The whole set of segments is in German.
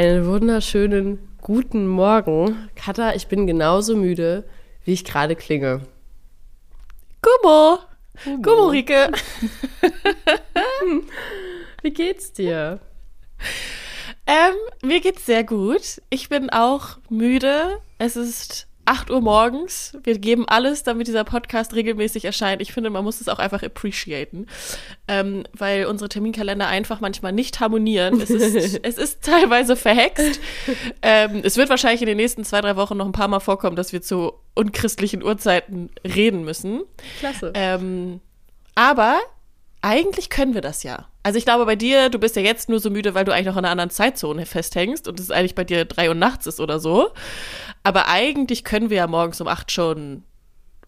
Einen wunderschönen guten Morgen. Katha, ich bin genauso müde, wie ich gerade klinge. Gummo. Gummo, Rike. wie geht's dir? Ähm, mir geht's sehr gut. Ich bin auch müde. Es ist 8 Uhr morgens. Wir geben alles, damit dieser Podcast regelmäßig erscheint. Ich finde, man muss es auch einfach appreciaten, ähm, weil unsere Terminkalender einfach manchmal nicht harmonieren. Es ist, es ist teilweise verhext. Ähm, es wird wahrscheinlich in den nächsten zwei, drei Wochen noch ein paar Mal vorkommen, dass wir zu unchristlichen Uhrzeiten reden müssen. Klasse. Ähm, aber eigentlich können wir das ja. Also ich glaube bei dir, du bist ja jetzt nur so müde, weil du eigentlich noch in einer anderen Zeitzone festhängst und es eigentlich bei dir drei Uhr nachts ist oder so. Aber eigentlich können wir ja morgens um acht schon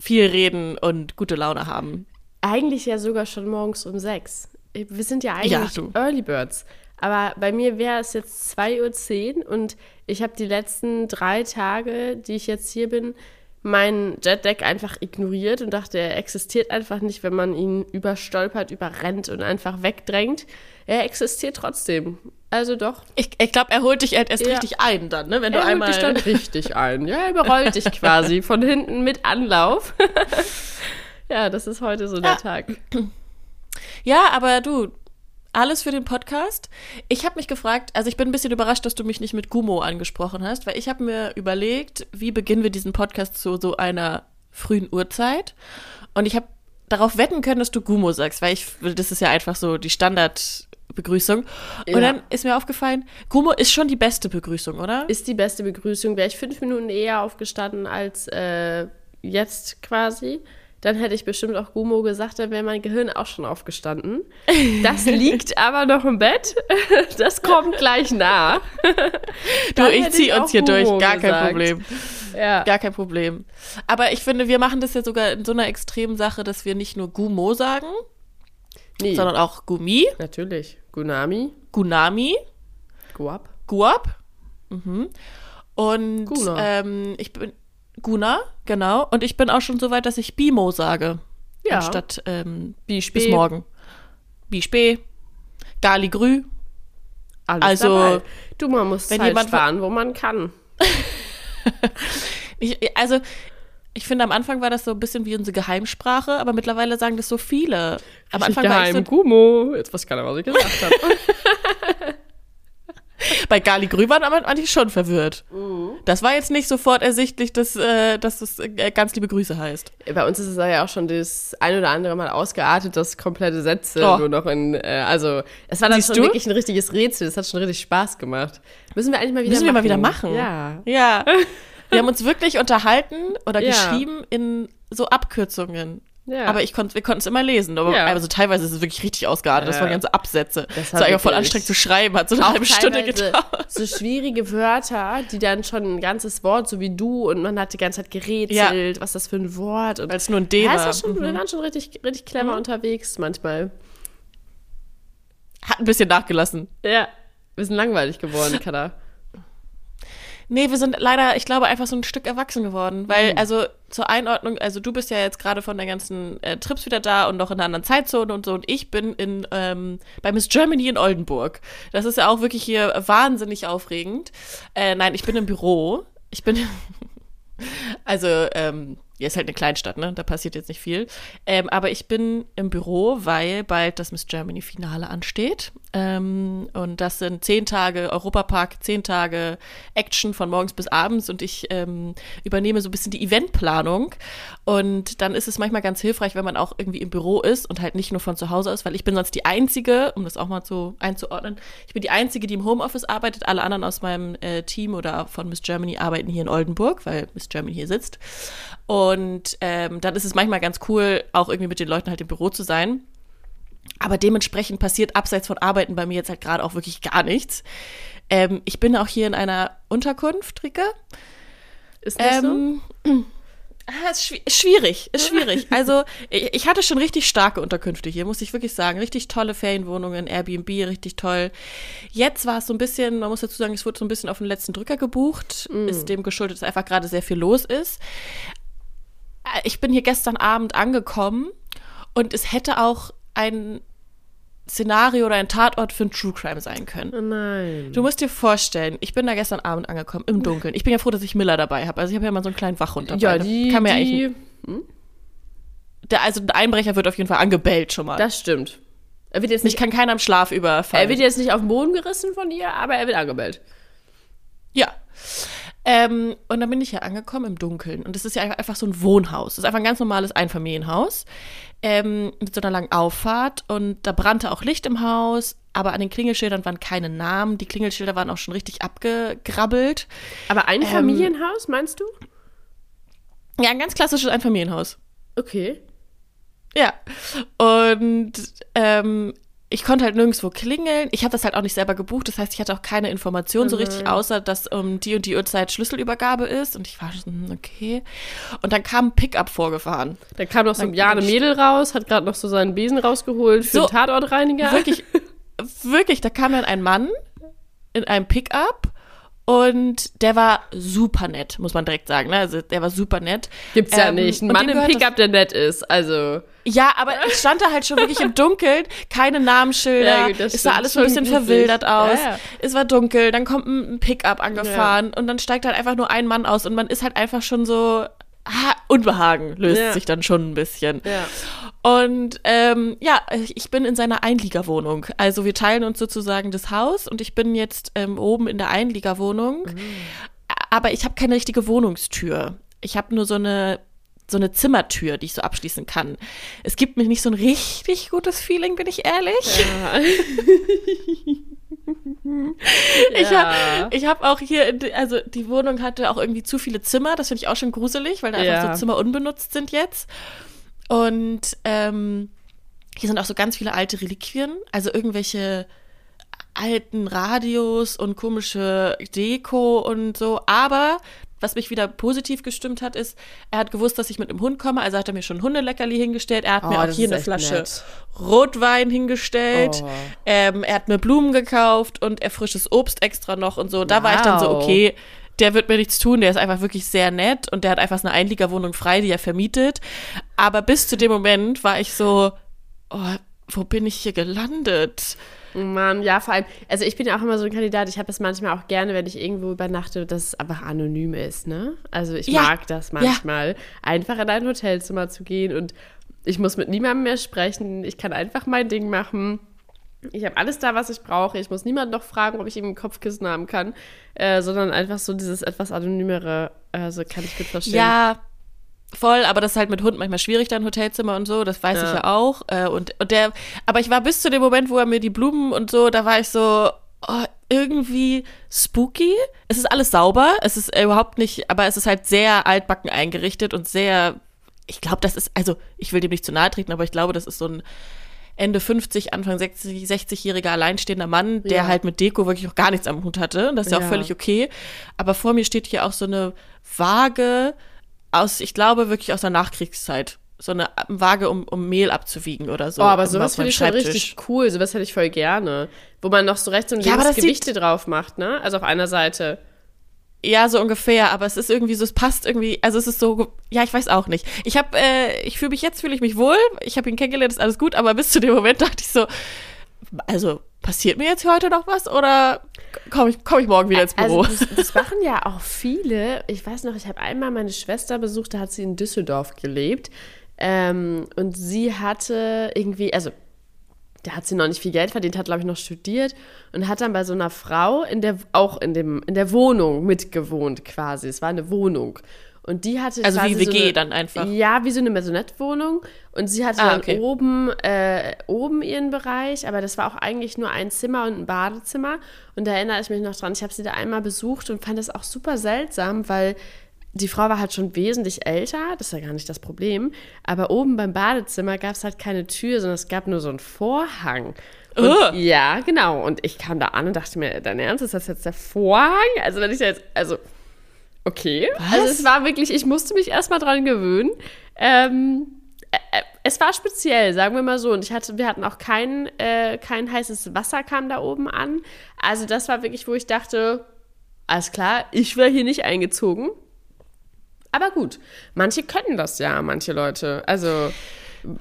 viel reden und gute Laune haben. Eigentlich ja sogar schon morgens um sechs. Wir sind ja eigentlich ja, Early Birds. Aber bei mir wäre es jetzt 2.10 Uhr und ich habe die letzten drei Tage, die ich jetzt hier bin, meinen Jetdeck einfach ignoriert und dachte, er existiert einfach nicht, wenn man ihn überstolpert, überrennt und einfach wegdrängt. Er existiert trotzdem. Also doch. Ich, ich glaube, er holt dich erst ja. richtig ein dann, ne? Wenn er du einmal. Holt dich dann richtig ein. Ja, er überrollt dich quasi von hinten mit Anlauf. ja, das ist heute so der Tag. Ja, aber du, alles für den Podcast. Ich habe mich gefragt, also ich bin ein bisschen überrascht, dass du mich nicht mit Gumo angesprochen hast, weil ich habe mir überlegt, wie beginnen wir diesen Podcast zu so einer frühen Uhrzeit. Und ich habe darauf wetten können, dass du Gumo sagst, weil ich, das ist ja einfach so die Standardbegrüßung. Ja. Und dann ist mir aufgefallen, Gumo ist schon die beste Begrüßung, oder? Ist die beste Begrüßung. Wäre ich fünf Minuten eher aufgestanden als äh, jetzt quasi dann hätte ich bestimmt auch Gumo gesagt, dann wäre mein Gehirn auch schon aufgestanden. Das liegt aber noch im Bett. Das kommt gleich nach. du, ich ziehe uns hier Gumo durch, gar gesagt. kein Problem. Ja. Gar kein Problem. Aber ich finde, wir machen das ja sogar in so einer extremen Sache, dass wir nicht nur Gumo sagen, nee. sondern auch Gumi. Natürlich. Gunami. Gunami. Guap. Guap. Mhm. Und ähm, ich bin Guna, genau. Und ich bin auch schon so weit, dass ich Bimo sage. Ja. Anstatt ähm, bis morgen. Bispé, Gali Grü. Alles also, dabei. Du, man muss wenn Zeit jemand sparen, wo man kann. ich, also, ich finde, am Anfang war das so ein bisschen wie unsere Geheimsprache, aber mittlerweile sagen das so viele. Am Anfang geheim, war ich so, Gumo. Jetzt weiß keiner, was ich gesagt habe. Bei Gali Grü waren aber eigentlich schon verwirrt. Mhm. Das war jetzt nicht sofort ersichtlich, dass, äh, dass das äh, ganz liebe Grüße heißt. Bei uns ist es ja auch schon das ein oder andere Mal ausgeartet, dass komplette Sätze oh. nur noch in, äh, also es war dann Siehst schon du? wirklich ein richtiges Rätsel. Das hat schon richtig Spaß gemacht. Müssen wir eigentlich mal wieder Müssen machen. wir mal wieder machen. Ja. Ja. Wir haben uns wirklich unterhalten oder ja. geschrieben in so Abkürzungen. Ja. Aber ich konnt, wir konnten es immer lesen. Aber ja. also teilweise ist es wirklich richtig ausgeartet. Das waren ganze Absätze. Das, war einfach voll anstrengend zu schreiben. Hat so eine halbe Stunde gedauert. So schwierige Wörter, die dann schon ein ganzes Wort, so wie du, und man hat die ganze Zeit gerätselt, was das für ein Wort. Weil es nur ein D war. Ja, schon, mhm. Wir waren schon richtig, richtig clever mhm. unterwegs manchmal. Hat ein bisschen nachgelassen. Ja. Wir sind langweilig geworden, Kada. Nee, wir sind leider, ich glaube, einfach so ein Stück erwachsen geworden. Weil, mhm. also zur Einordnung, also du bist ja jetzt gerade von den ganzen äh, Trips wieder da und noch in einer anderen Zeitzone und so. Und ich bin in ähm, bei Miss Germany in Oldenburg. Das ist ja auch wirklich hier wahnsinnig aufregend. Äh, nein, ich bin im Büro. Ich bin. also, ähm, ja, ist halt eine Kleinstadt, ne? Da passiert jetzt nicht viel. Ähm, aber ich bin im Büro, weil bald das Miss Germany Finale ansteht. Ähm, und das sind zehn Tage Europapark, zehn Tage Action von morgens bis abends. Und ich ähm, übernehme so ein bisschen die Eventplanung. Und dann ist es manchmal ganz hilfreich, wenn man auch irgendwie im Büro ist und halt nicht nur von zu Hause ist, weil ich bin sonst die Einzige, um das auch mal so einzuordnen, ich bin die Einzige, die im Homeoffice arbeitet. Alle anderen aus meinem äh, Team oder von Miss Germany arbeiten hier in Oldenburg, weil Miss Germany hier sitzt. Und ähm, dann ist es manchmal ganz cool, auch irgendwie mit den Leuten halt im Büro zu sein. Aber dementsprechend passiert abseits von Arbeiten bei mir jetzt halt gerade auch wirklich gar nichts. Ähm, ich bin auch hier in einer Unterkunft, Rike. Ist das ähm, so? Ah, ist schwierig, ist schwierig. Also ich hatte schon richtig starke Unterkünfte hier, muss ich wirklich sagen. Richtig tolle Ferienwohnungen, Airbnb, richtig toll. Jetzt war es so ein bisschen, man muss dazu sagen, es wurde so ein bisschen auf den letzten Drücker gebucht. Mm. Ist dem geschuldet, dass einfach gerade sehr viel los ist. Äh, ich bin hier gestern Abend angekommen und es hätte auch ein Szenario oder ein Tatort für ein True Crime sein können. Oh nein. Du musst dir vorstellen, ich bin da gestern Abend angekommen, im Dunkeln. Ich bin ja froh, dass ich Miller dabei habe. Also ich habe ja immer so einen kleinen Wachhund dabei. Ja, die, kann mir die, eigentlich, hm? der, also der Einbrecher wird auf jeden Fall angebellt schon mal. Das stimmt. Er wird jetzt nicht, Mich kann keiner im Schlaf überfallen. Er wird jetzt nicht auf den Boden gerissen von dir, aber er wird angebellt. Ja. Ähm, und dann bin ich ja angekommen im Dunkeln. Und das ist ja einfach so ein Wohnhaus. Das ist einfach ein ganz normales Einfamilienhaus ähm, mit so einer langen Auffahrt. Und da brannte auch Licht im Haus. Aber an den Klingelschildern waren keine Namen. Die Klingelschilder waren auch schon richtig abgegrabbelt. Aber ein ähm, Familienhaus, meinst du? Ja, ein ganz klassisches Einfamilienhaus. Okay. Ja. Und ähm, ich konnte halt nirgendwo klingeln. Ich habe das halt auch nicht selber gebucht. Das heißt, ich hatte auch keine Information mhm. so richtig, außer dass um die und die Uhrzeit Schlüsselübergabe ist. Und ich war schon, okay. Und dann kam ein Pickup vorgefahren. Da kam noch so ein Jane Mädel raus, hat gerade noch so seinen Besen rausgeholt für so, den Tatortreiniger. Wirklich, wirklich, da kam dann ein Mann in einem Pickup und der war super nett, muss man direkt sagen. Ne? Also der war super nett. Gibt's ja ähm, nicht. Ein Mann im Pickup, der nett ist. Also. Ja, aber ich stand da halt schon wirklich im Dunkeln, keine Namensschilder. Ja, es sah alles schon ein bisschen verwildert aus. Ja, ja. Es war dunkel, dann kommt ein Pickup angefahren und dann steigt halt einfach nur ein Mann aus und man ist halt einfach schon so. Unbehagen löst sich dann schon ein bisschen. Ja. Und ähm, ja, ich bin in seiner Einliegerwohnung. Also wir teilen uns sozusagen das Haus und ich bin jetzt ähm, oben in der Einliegerwohnung. Mhm. Aber ich habe keine richtige Wohnungstür. Ich habe nur so eine so eine Zimmertür, die ich so abschließen kann. Es gibt mir nicht so ein richtig gutes Feeling, bin ich ehrlich. Ja. ich habe ich hab auch hier, also die Wohnung hatte auch irgendwie zu viele Zimmer, das finde ich auch schon gruselig, weil da ja. einfach so Zimmer unbenutzt sind jetzt. Und ähm, hier sind auch so ganz viele alte Reliquien, also irgendwelche alten Radios und komische Deko und so. Aber was mich wieder positiv gestimmt hat, ist, er hat gewusst, dass ich mit dem Hund komme, also hat er mir schon Hundeleckerli hingestellt. Er hat oh, mir auch hier eine Flasche nett. Rotwein hingestellt. Oh. Ähm, er hat mir Blumen gekauft und er frisches Obst extra noch und so. Da wow. war ich dann so, okay, der wird mir nichts tun, der ist einfach wirklich sehr nett und der hat einfach eine Einliegerwohnung frei, die er vermietet. Aber bis zu dem Moment war ich so, oh, wo bin ich hier gelandet? Mann, ja, vor allem, also ich bin ja auch immer so ein Kandidat, ich habe es manchmal auch gerne, wenn ich irgendwo übernachte, dass es einfach anonym ist, ne? Also ich ja, mag das manchmal, ja. einfach in ein Hotelzimmer zu gehen und ich muss mit niemandem mehr sprechen, ich kann einfach mein Ding machen. Ich habe alles da, was ich brauche. Ich muss niemanden noch fragen, ob ich ihm ein Kopfkissen haben kann, äh, sondern einfach so dieses etwas anonymere, also kann ich gut verstehen. Ja, voll, aber das ist halt mit Hund manchmal schwierig, da ein Hotelzimmer und so, das weiß ja. ich ja auch. Äh, und, und der, aber ich war bis zu dem Moment, wo er mir die Blumen und so, da war ich so, oh, irgendwie spooky. Es ist alles sauber, es ist überhaupt nicht, aber es ist halt sehr altbacken eingerichtet und sehr, ich glaube, das ist, also ich will dem nicht zu nahe treten, aber ich glaube, das ist so ein Ende 50, Anfang 60, 60-jähriger alleinstehender Mann, der ja. halt mit Deko wirklich auch gar nichts am Hut hatte. Das ist ja, ja auch völlig okay. Aber vor mir steht hier auch so eine Waage aus, ich glaube, wirklich aus der Nachkriegszeit. So eine Waage, um, um Mehl abzuwiegen oder so. Oh, aber sowas finde ich schon richtig cool. Sowas hätte ich voll gerne. Wo man noch so rechts und links ja, Gewichte drauf macht, ne? Also auf einer Seite. Ja, so ungefähr, aber es ist irgendwie so, es passt irgendwie, also es ist so, ja, ich weiß auch nicht. Ich habe, äh, ich fühle mich jetzt, fühle ich mich wohl, ich habe ihn kennengelernt, ist alles gut, aber bis zu dem Moment dachte ich so, also passiert mir jetzt heute noch was oder komme ich, komm ich morgen wieder ins Büro? Also das, das machen ja auch viele. Ich weiß noch, ich habe einmal meine Schwester besucht, da hat sie in Düsseldorf gelebt ähm, und sie hatte irgendwie, also da hat sie noch nicht viel Geld verdient, hat, glaube ich, noch studiert und hat dann bei so einer Frau in der, auch in, dem, in der Wohnung mitgewohnt quasi. Es war eine Wohnung. Und die hatte Also wie WG so eine, dann einfach. Ja, wie so eine Maisonette-Wohnung. Und sie hatte ah, okay. dann oben, äh, oben ihren Bereich, aber das war auch eigentlich nur ein Zimmer und ein Badezimmer. Und da erinnere ich mich noch dran. Ich habe sie da einmal besucht und fand das auch super seltsam, weil die Frau war halt schon wesentlich älter, das ist ja gar nicht das Problem. Aber oben beim Badezimmer gab es halt keine Tür, sondern es gab nur so einen Vorhang. Und, uh. Ja, genau. Und ich kam da an und dachte mir, dein Ernst, ist das jetzt der Vorhang? Also, wenn ich da jetzt, also, okay. Was? Also, es war wirklich, ich musste mich erstmal dran gewöhnen. Ähm, äh, äh, es war speziell, sagen wir mal so. Und ich hatte, wir hatten auch kein, äh, kein heißes Wasser kam da oben an. Also, das war wirklich, wo ich dachte, alles klar, ich wäre hier nicht eingezogen. Aber gut, manche können das ja, manche Leute. Also.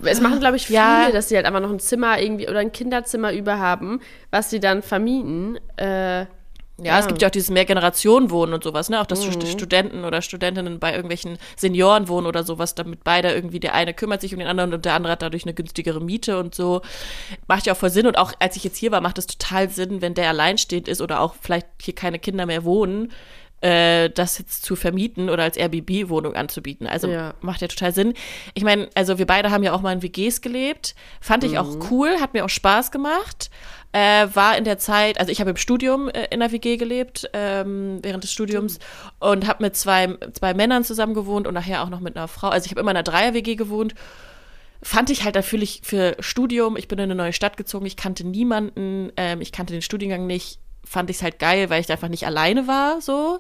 Es machen, glaube ich, viele, ja. dass sie halt einfach noch ein Zimmer irgendwie oder ein Kinderzimmer überhaben, was sie dann vermieten. Äh, ja, ja, es gibt ja auch dieses Mehrgenerationenwohnen und sowas, ne? Auch dass mhm. Studenten oder Studentinnen bei irgendwelchen Senioren wohnen oder sowas, damit beide irgendwie, der eine kümmert sich um den anderen und der andere hat dadurch eine günstigere Miete und so. Macht ja auch voll Sinn. Und auch als ich jetzt hier war, macht es total Sinn, wenn der alleinstehend ist oder auch vielleicht hier keine Kinder mehr wohnen, äh, das jetzt zu vermieten oder als Airbnb-Wohnung anzubieten. Also ja. macht ja total Sinn. Ich meine, also wir beide haben ja auch mal in WGs gelebt. Fand ich mhm. auch cool, hat mir auch Spaß gemacht. Äh, war in der Zeit, also ich habe im Studium äh, in der WG gelebt, ähm, während des Studiums und habe mit zwei, zwei Männern zusammen gewohnt und nachher auch noch mit einer Frau. Also ich habe immer in einer Dreier-WG gewohnt. Fand ich halt natürlich für Studium, ich bin in eine neue Stadt gezogen, ich kannte niemanden, ähm, ich kannte den Studiengang nicht, fand ich es halt geil, weil ich einfach nicht alleine war, so.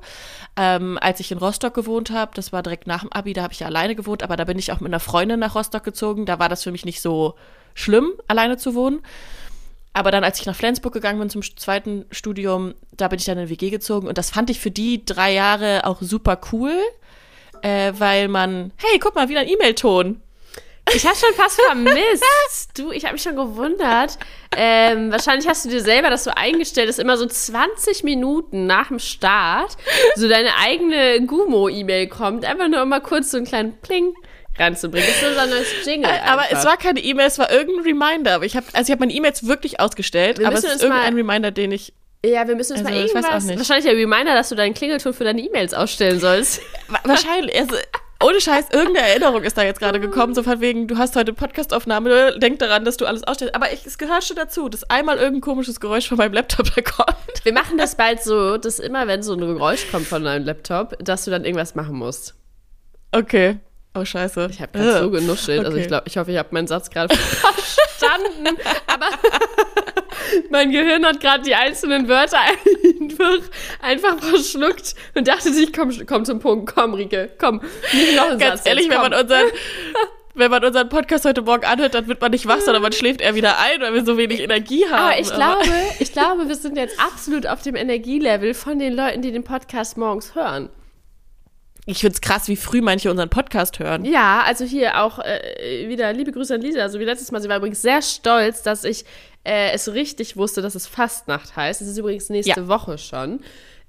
Ähm, als ich in Rostock gewohnt habe, das war direkt nach dem Abi, da habe ich ja alleine gewohnt, aber da bin ich auch mit einer Freundin nach Rostock gezogen, da war das für mich nicht so schlimm, alleine zu wohnen. Aber dann, als ich nach Flensburg gegangen bin zum zweiten Studium, da bin ich dann in WG gezogen und das fand ich für die drei Jahre auch super cool, äh, weil man, hey, guck mal, wieder ein E-Mail-Ton. Ich habe schon fast vermisst. Du, ich habe mich schon gewundert. Ähm, wahrscheinlich hast du dir selber das so eingestellt, dass immer so 20 Minuten nach dem Start so deine eigene Gumo-E-Mail kommt. Einfach nur mal kurz so einen kleinen Pling ranzubringen. Das ist unser neues Jingle. Äh, aber es war keine E-Mail, es war irgendein Reminder. Aber ich habe also ich meine E-Mails wirklich ausgestellt, aber es ist irgendein Reminder, den ich ja, wir müssen uns also, mal irgendwas, wahrscheinlich der Reminder, dass du deinen Klingelton für deine E-Mails ausstellen sollst. Wahrscheinlich, also, ohne Scheiß, irgendeine Erinnerung ist da jetzt gerade gekommen, so von wegen, du hast heute Podcastaufnahme, denk daran, dass du alles ausstellst. Aber ich, es gehört schon dazu, dass einmal irgendein komisches Geräusch von meinem Laptop bekommt. Wir machen das bald so, dass immer, wenn so ein Geräusch kommt von deinem Laptop, dass du dann irgendwas machen musst. Okay. Oh, scheiße. Ich habe gerade so genuschelt. Okay. Also ich glaube, ich hoffe, ich habe meinen Satz gerade verstanden. Aber mein Gehirn hat gerade die einzelnen Wörter einfach, einfach verschluckt und dachte sich, komm, komm zum Punkt, komm, Rike, komm, nicht noch einen Ganz Satz ehrlich, jetzt, wenn man unseren wenn man unseren Podcast heute Morgen anhört, dann wird man nicht wach, sondern man schläft eher wieder ein, weil wir so wenig Energie haben. Aber ich glaube, ich glaube, wir sind jetzt absolut auf dem Energielevel von den Leuten, die den Podcast morgens hören. Ich finde es krass, wie früh manche unseren Podcast hören. Ja, also hier auch äh, wieder liebe Grüße an Lisa. Also wie letztes Mal, sie war übrigens sehr stolz, dass ich äh, es richtig wusste, dass es Fastnacht heißt. Es ist übrigens nächste ja. Woche schon.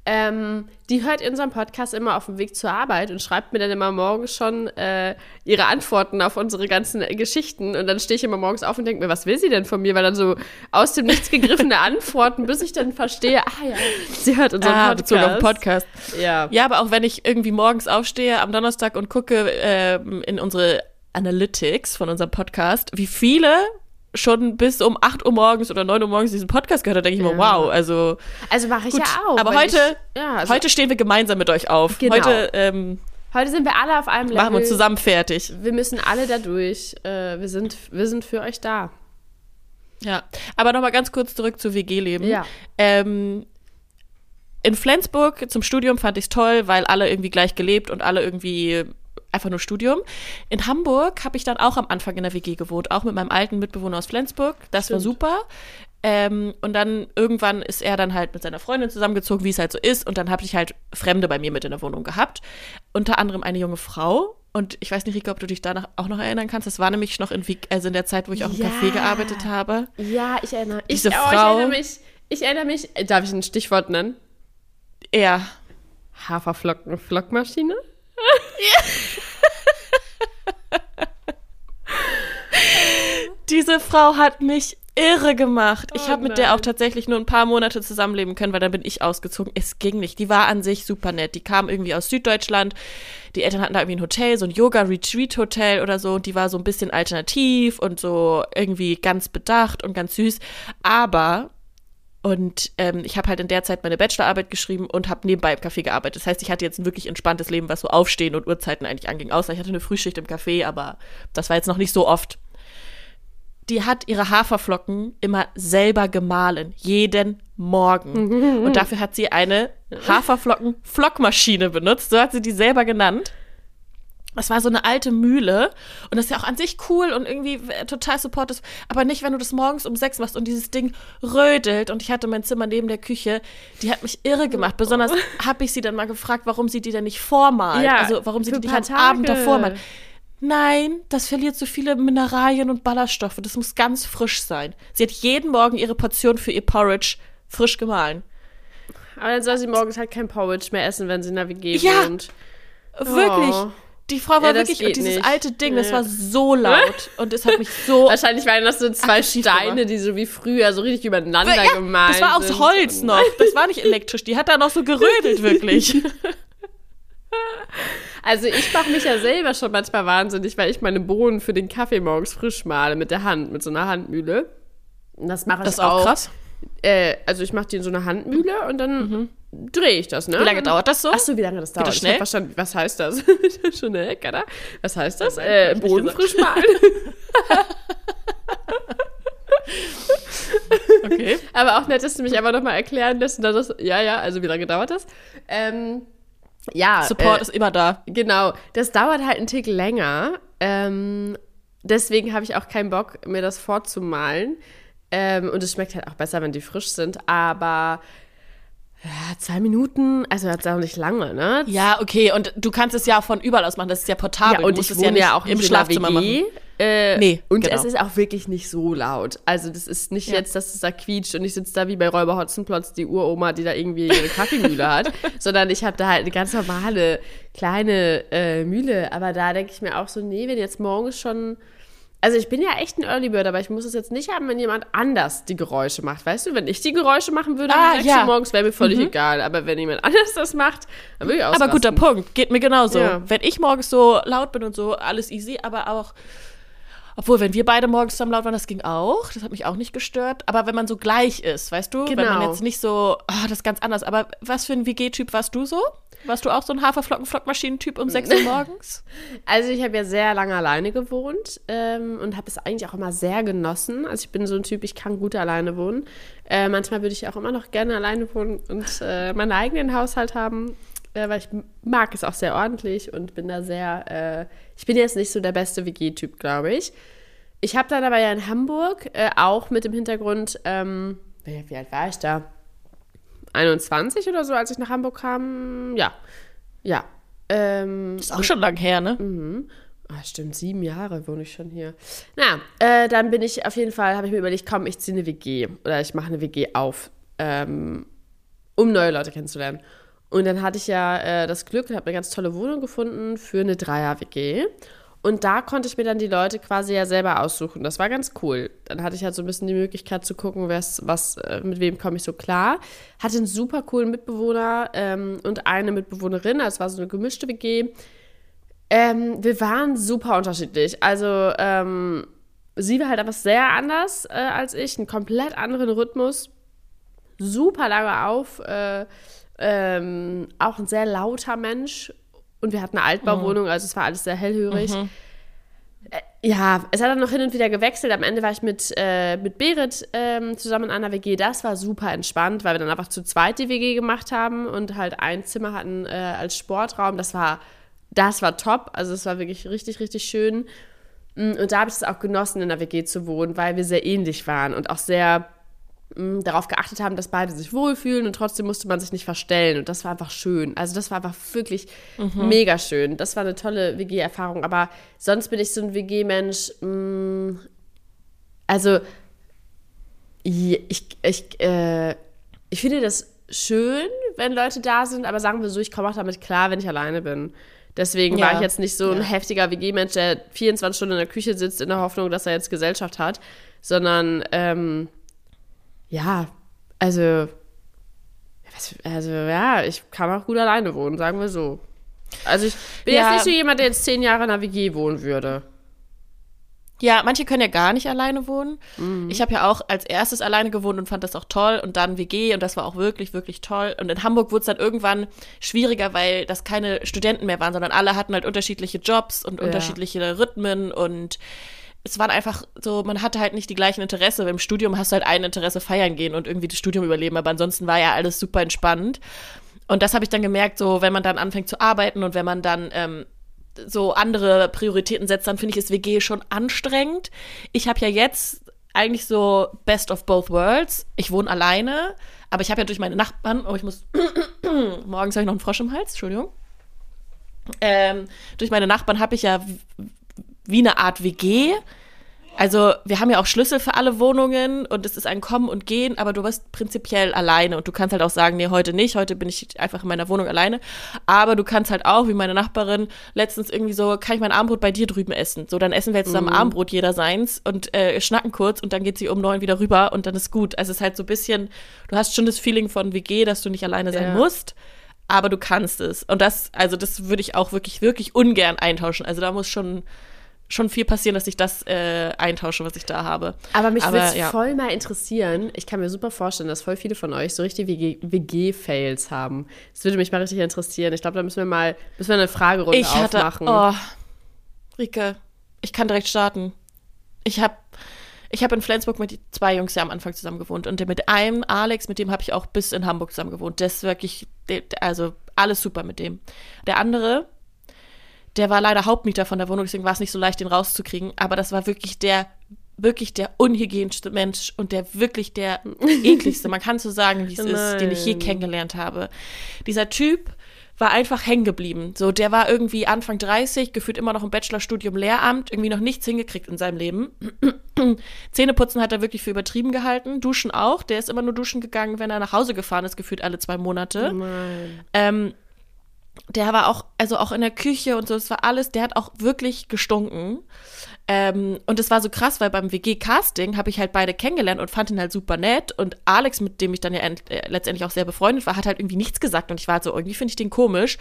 Ähm, die hört unseren Podcast immer auf dem Weg zur Arbeit und schreibt mir dann immer morgens schon äh, ihre Antworten auf unsere ganzen Geschichten. Und dann stehe ich immer morgens auf und denke mir, was will sie denn von mir? Weil dann so aus dem Nichts gegriffene Antworten, bis ich dann verstehe, ah ja, sie hört unseren ah, Podcast. Bezogen auf Podcast. Ja. ja, aber auch wenn ich irgendwie morgens aufstehe am Donnerstag und gucke äh, in unsere Analytics von unserem Podcast, wie viele schon bis um 8 Uhr morgens oder 9 Uhr morgens diesen Podcast gehört habe, denke ich ja. mir, wow, also. Also mache ich gut, ja auch. Aber heute, ich, ja, also heute stehen wir gemeinsam mit euch auf. Genau. Heute, ähm, heute sind wir alle auf einem Level. Machen wir uns zusammen fertig. Wir müssen alle da durch. Äh, wir, sind, wir sind für euch da. Ja, aber nochmal ganz kurz zurück zu WG-Leben. Ja. Ähm, in Flensburg zum Studium fand ich es toll, weil alle irgendwie gleich gelebt und alle irgendwie einfach nur Studium. In Hamburg habe ich dann auch am Anfang in der WG gewohnt, auch mit meinem alten Mitbewohner aus Flensburg. Das Stimmt. war super. Ähm, und dann irgendwann ist er dann halt mit seiner Freundin zusammengezogen, wie es halt so ist. Und dann habe ich halt Fremde bei mir mit in der Wohnung gehabt. Unter anderem eine junge Frau. Und ich weiß nicht, Rika, ob du dich danach auch noch erinnern kannst. Das war nämlich noch in, also in der Zeit, wo ich auch im ja. Café gearbeitet habe. Ja, ich erinnere, Diese ich, Frau, ich erinnere mich. Ich erinnere mich. Darf ich ein Stichwort nennen? Ja. Haferflocken, Flockmaschine? Diese Frau hat mich irre gemacht. Ich oh habe mit der auch tatsächlich nur ein paar Monate zusammenleben können, weil dann bin ich ausgezogen. Es ging nicht. Die war an sich super nett. Die kam irgendwie aus Süddeutschland. Die Eltern hatten da irgendwie ein Hotel, so ein Yoga-Retreat-Hotel oder so. Und die war so ein bisschen alternativ und so irgendwie ganz bedacht und ganz süß. Aber und ähm, ich habe halt in der Zeit meine Bachelorarbeit geschrieben und habe nebenbei im Café gearbeitet. Das heißt, ich hatte jetzt ein wirklich entspanntes Leben, was so Aufstehen und Uhrzeiten eigentlich anging. Außer ich hatte eine Frühschicht im Café, aber das war jetzt noch nicht so oft. Die hat ihre Haferflocken immer selber gemahlen, jeden Morgen. Und dafür hat sie eine Haferflocken-Flockmaschine benutzt. So hat sie die selber genannt. Das war so eine alte Mühle und das ist ja auch an sich cool und irgendwie total supportive, aber nicht, wenn du das morgens um sechs machst und dieses Ding rödelt und ich hatte mein Zimmer neben der Küche, die hat mich irre gemacht. Besonders habe ich sie dann mal gefragt, warum sie die denn nicht vormalt, ja, also warum sie die nicht am Abend davor malt. nein, das verliert so viele Mineralien und Ballaststoffe. Das muss ganz frisch sein. Sie hat jeden Morgen ihre Portion für ihr Porridge frisch gemahlen. Aber dann soll sie morgens halt kein Porridge mehr essen, wenn sie in der WG ja, wohnt. Wirklich. Oh. Die Frau war ja, wirklich, und dieses nicht. alte Ding, ja. das war so laut und es hat mich so. Wahrscheinlich waren das so zwei Steine, die so wie früher so richtig übereinander ja, gemalt Das war aus Holz noch. Das war nicht elektrisch. Die hat da noch so gerödelt, wirklich. Also ich mache mich ja selber schon manchmal wahnsinnig, weil ich meine Bohnen für den Kaffee morgens frisch male mit der Hand, mit so einer Handmühle. Und das mache ich das ist auch. krass. Äh, also ich mache die in so einer Handmühle und dann mhm. Drehe ich das, ne? Wie lange dauert das so? Achso, wie lange das dauert? Das schnell? Ich verstanden, was heißt das? schon eine Heck, oder? Was heißt das? Äh, Boden frisch malen. okay. Aber auch nett, dass du mich einfach nochmal erklären lässt. Das, ja, ja, also wie lange dauert das? Ähm, ja. Support äh, ist immer da. Genau. Das dauert halt einen Tick länger. Ähm, deswegen habe ich auch keinen Bock, mir das vorzumalen. Ähm, und es schmeckt halt auch besser, wenn die frisch sind. Aber ja, zwei Minuten, also das ist auch nicht lange, ne? Ja, okay. Und du kannst es ja auch von überall aus machen. Das ist ja portabel. Ja, und ich wohne ja, ja auch im Schlafzimmer machen. Äh, nee, und genau. es ist auch wirklich nicht so laut. Also das ist nicht ja. jetzt, dass es da quietscht und ich sitze da wie bei Räuber Hotzenplotz, die Uroma, die da irgendwie ihre Kaffeemühle hat, sondern ich habe da halt eine ganz normale kleine äh, Mühle. Aber da denke ich mir auch so, nee, wenn jetzt morgens schon also ich bin ja echt ein Early Bird, aber ich muss es jetzt nicht haben, wenn jemand anders die Geräusche macht. Weißt du, wenn ich die Geräusche machen würde ah, um ja. morgens, wäre mir völlig mhm. egal. Aber wenn jemand anders das macht, dann würde ich auch. Aber guter Punkt, geht mir genauso. Ja. Wenn ich morgens so laut bin und so, alles easy, aber auch obwohl, wenn wir beide morgens zusammen laut waren, das ging auch. Das hat mich auch nicht gestört. Aber wenn man so gleich ist, weißt du? Genau. Wenn man genau. jetzt nicht so, oh, das ist ganz anders. Aber was für ein WG-Typ warst du so? Warst du auch so ein Haferflocken-Flockmaschinen-Typ um 6 Uhr morgens? Also ich habe ja sehr lange alleine gewohnt ähm, und habe es eigentlich auch immer sehr genossen. Also ich bin so ein Typ, ich kann gut alleine wohnen. Äh, manchmal würde ich auch immer noch gerne alleine wohnen und äh, meinen eigenen Haushalt haben, äh, weil ich mag es auch sehr ordentlich und bin da sehr, äh, ich bin jetzt nicht so der beste WG-Typ, glaube ich. Ich habe dann aber ja in Hamburg äh, auch mit dem Hintergrund, ähm, wie alt war ich da? 21 oder so, als ich nach Hamburg kam. Ja, ja. Ähm, ist auch schon lang her, ne? Mhm. Ah, stimmt, sieben Jahre wohne ich schon hier. Na, äh, dann bin ich auf jeden Fall, habe ich mir überlegt, komm, ich ziehe eine WG oder ich mache eine WG auf, ähm, um neue Leute kennenzulernen. Und dann hatte ich ja äh, das Glück und habe eine ganz tolle Wohnung gefunden für eine Dreier-WG. Und da konnte ich mir dann die Leute quasi ja selber aussuchen. Das war ganz cool. Dann hatte ich halt so ein bisschen die Möglichkeit zu gucken, was, äh, mit wem komme ich so klar. Hatte einen super coolen Mitbewohner ähm, und eine Mitbewohnerin. Also es war so eine gemischte WG. Ähm, wir waren super unterschiedlich. Also ähm, sie war halt einfach sehr anders äh, als ich, einen komplett anderen Rhythmus. Super lange auf. Äh, ähm, auch ein sehr lauter Mensch und wir hatten eine Altbauwohnung, also es war alles sehr hellhörig. Mhm. Äh, ja, es hat dann noch hin und wieder gewechselt. Am Ende war ich mit, äh, mit Berit ähm, zusammen in einer WG. Das war super entspannt, weil wir dann einfach zu zweit die WG gemacht haben und halt ein Zimmer hatten äh, als Sportraum. Das war, das war top. Also es war wirklich richtig, richtig schön. Mm, und da habe ich es auch genossen, in der WG zu wohnen, weil wir sehr ähnlich waren und auch sehr darauf geachtet haben, dass beide sich wohlfühlen und trotzdem musste man sich nicht verstellen und das war einfach schön. Also das war einfach wirklich mhm. mega schön. Das war eine tolle WG-Erfahrung, aber sonst bin ich so ein WG-Mensch. Also ich, ich, äh, ich finde das schön, wenn Leute da sind, aber sagen wir so, ich komme auch damit klar, wenn ich alleine bin. Deswegen ja. war ich jetzt nicht so ein ja. heftiger WG-Mensch, der 24 Stunden in der Küche sitzt in der Hoffnung, dass er jetzt Gesellschaft hat, sondern ähm, ja, also, also ja, ich kann auch gut alleine wohnen, sagen wir so. Also ich bin ja. jetzt nicht so jemand, der jetzt zehn Jahre in einer WG wohnen würde. Ja, manche können ja gar nicht alleine wohnen. Mhm. Ich habe ja auch als erstes alleine gewohnt und fand das auch toll und dann WG und das war auch wirklich, wirklich toll. Und in Hamburg wurde es dann irgendwann schwieriger, weil das keine Studenten mehr waren, sondern alle hatten halt unterschiedliche Jobs und ja. unterschiedliche Rhythmen und es waren einfach so, man hatte halt nicht die gleichen Interesse. Im Studium hast du halt ein Interesse feiern gehen und irgendwie das Studium überleben, aber ansonsten war ja alles super entspannt. Und das habe ich dann gemerkt, so wenn man dann anfängt zu arbeiten und wenn man dann ähm, so andere Prioritäten setzt, dann finde ich es WG schon anstrengend. Ich habe ja jetzt eigentlich so Best of both worlds. Ich wohne alleine, aber ich habe ja durch meine Nachbarn, oh, ich muss, morgens habe ich noch einen Frosch im Hals, Entschuldigung. Ähm, durch meine Nachbarn habe ich ja wie eine Art WG. Also wir haben ja auch Schlüssel für alle Wohnungen und es ist ein Kommen und Gehen, aber du bist prinzipiell alleine und du kannst halt auch sagen, nee, heute nicht, heute bin ich einfach in meiner Wohnung alleine. Aber du kannst halt auch, wie meine Nachbarin letztens irgendwie so, kann ich mein Armbrot bei dir drüben essen? So, dann essen wir jetzt zusammen mhm. Armbrot jeder seins und äh, schnacken kurz und dann geht sie um neun wieder rüber und dann ist gut. Also es ist halt so ein bisschen, du hast schon das Feeling von WG, dass du nicht alleine sein ja. musst aber du kannst es. Und das, also das würde ich auch wirklich, wirklich ungern eintauschen. Also da muss schon schon viel passieren, dass ich das äh, eintausche, was ich da habe. Aber mich würde es ja. voll mal interessieren. Ich kann mir super vorstellen, dass voll viele von euch so richtig WG-Fails haben. Das würde mich mal richtig interessieren. Ich glaube, da müssen wir mal müssen wir eine Fragerunde ich hatte, aufmachen. Oh, Rike, ich kann direkt starten. Ich habe ich habe in Flensburg mit zwei Jungs ja am Anfang zusammen gewohnt und mit einem, Alex, mit dem habe ich auch bis in Hamburg zusammen gewohnt. Das ist wirklich, also alles super mit dem. Der andere, der war leider Hauptmieter von der Wohnung, deswegen war es nicht so leicht, den rauszukriegen. Aber das war wirklich der, wirklich der unhygienischste Mensch und der wirklich der ekligste, man kann so sagen, wie es ist, den ich je kennengelernt habe. Dieser Typ war einfach hängen geblieben. So, der war irgendwie Anfang 30, gefühlt immer noch im Bachelorstudium Lehramt, irgendwie noch nichts hingekriegt in seinem Leben. Zähneputzen hat er wirklich für übertrieben gehalten, duschen auch. Der ist immer nur duschen gegangen, wenn er nach Hause gefahren ist, gefühlt alle zwei Monate. Ähm, der war auch, also auch in der Küche und so, das war alles, der hat auch wirklich gestunken. Ähm, und es war so krass, weil beim WG-Casting habe ich halt beide kennengelernt und fand ihn halt super nett. Und Alex, mit dem ich dann ja äh, letztendlich auch sehr befreundet war, hat halt irgendwie nichts gesagt. Und ich war halt so, irgendwie finde ich den komisch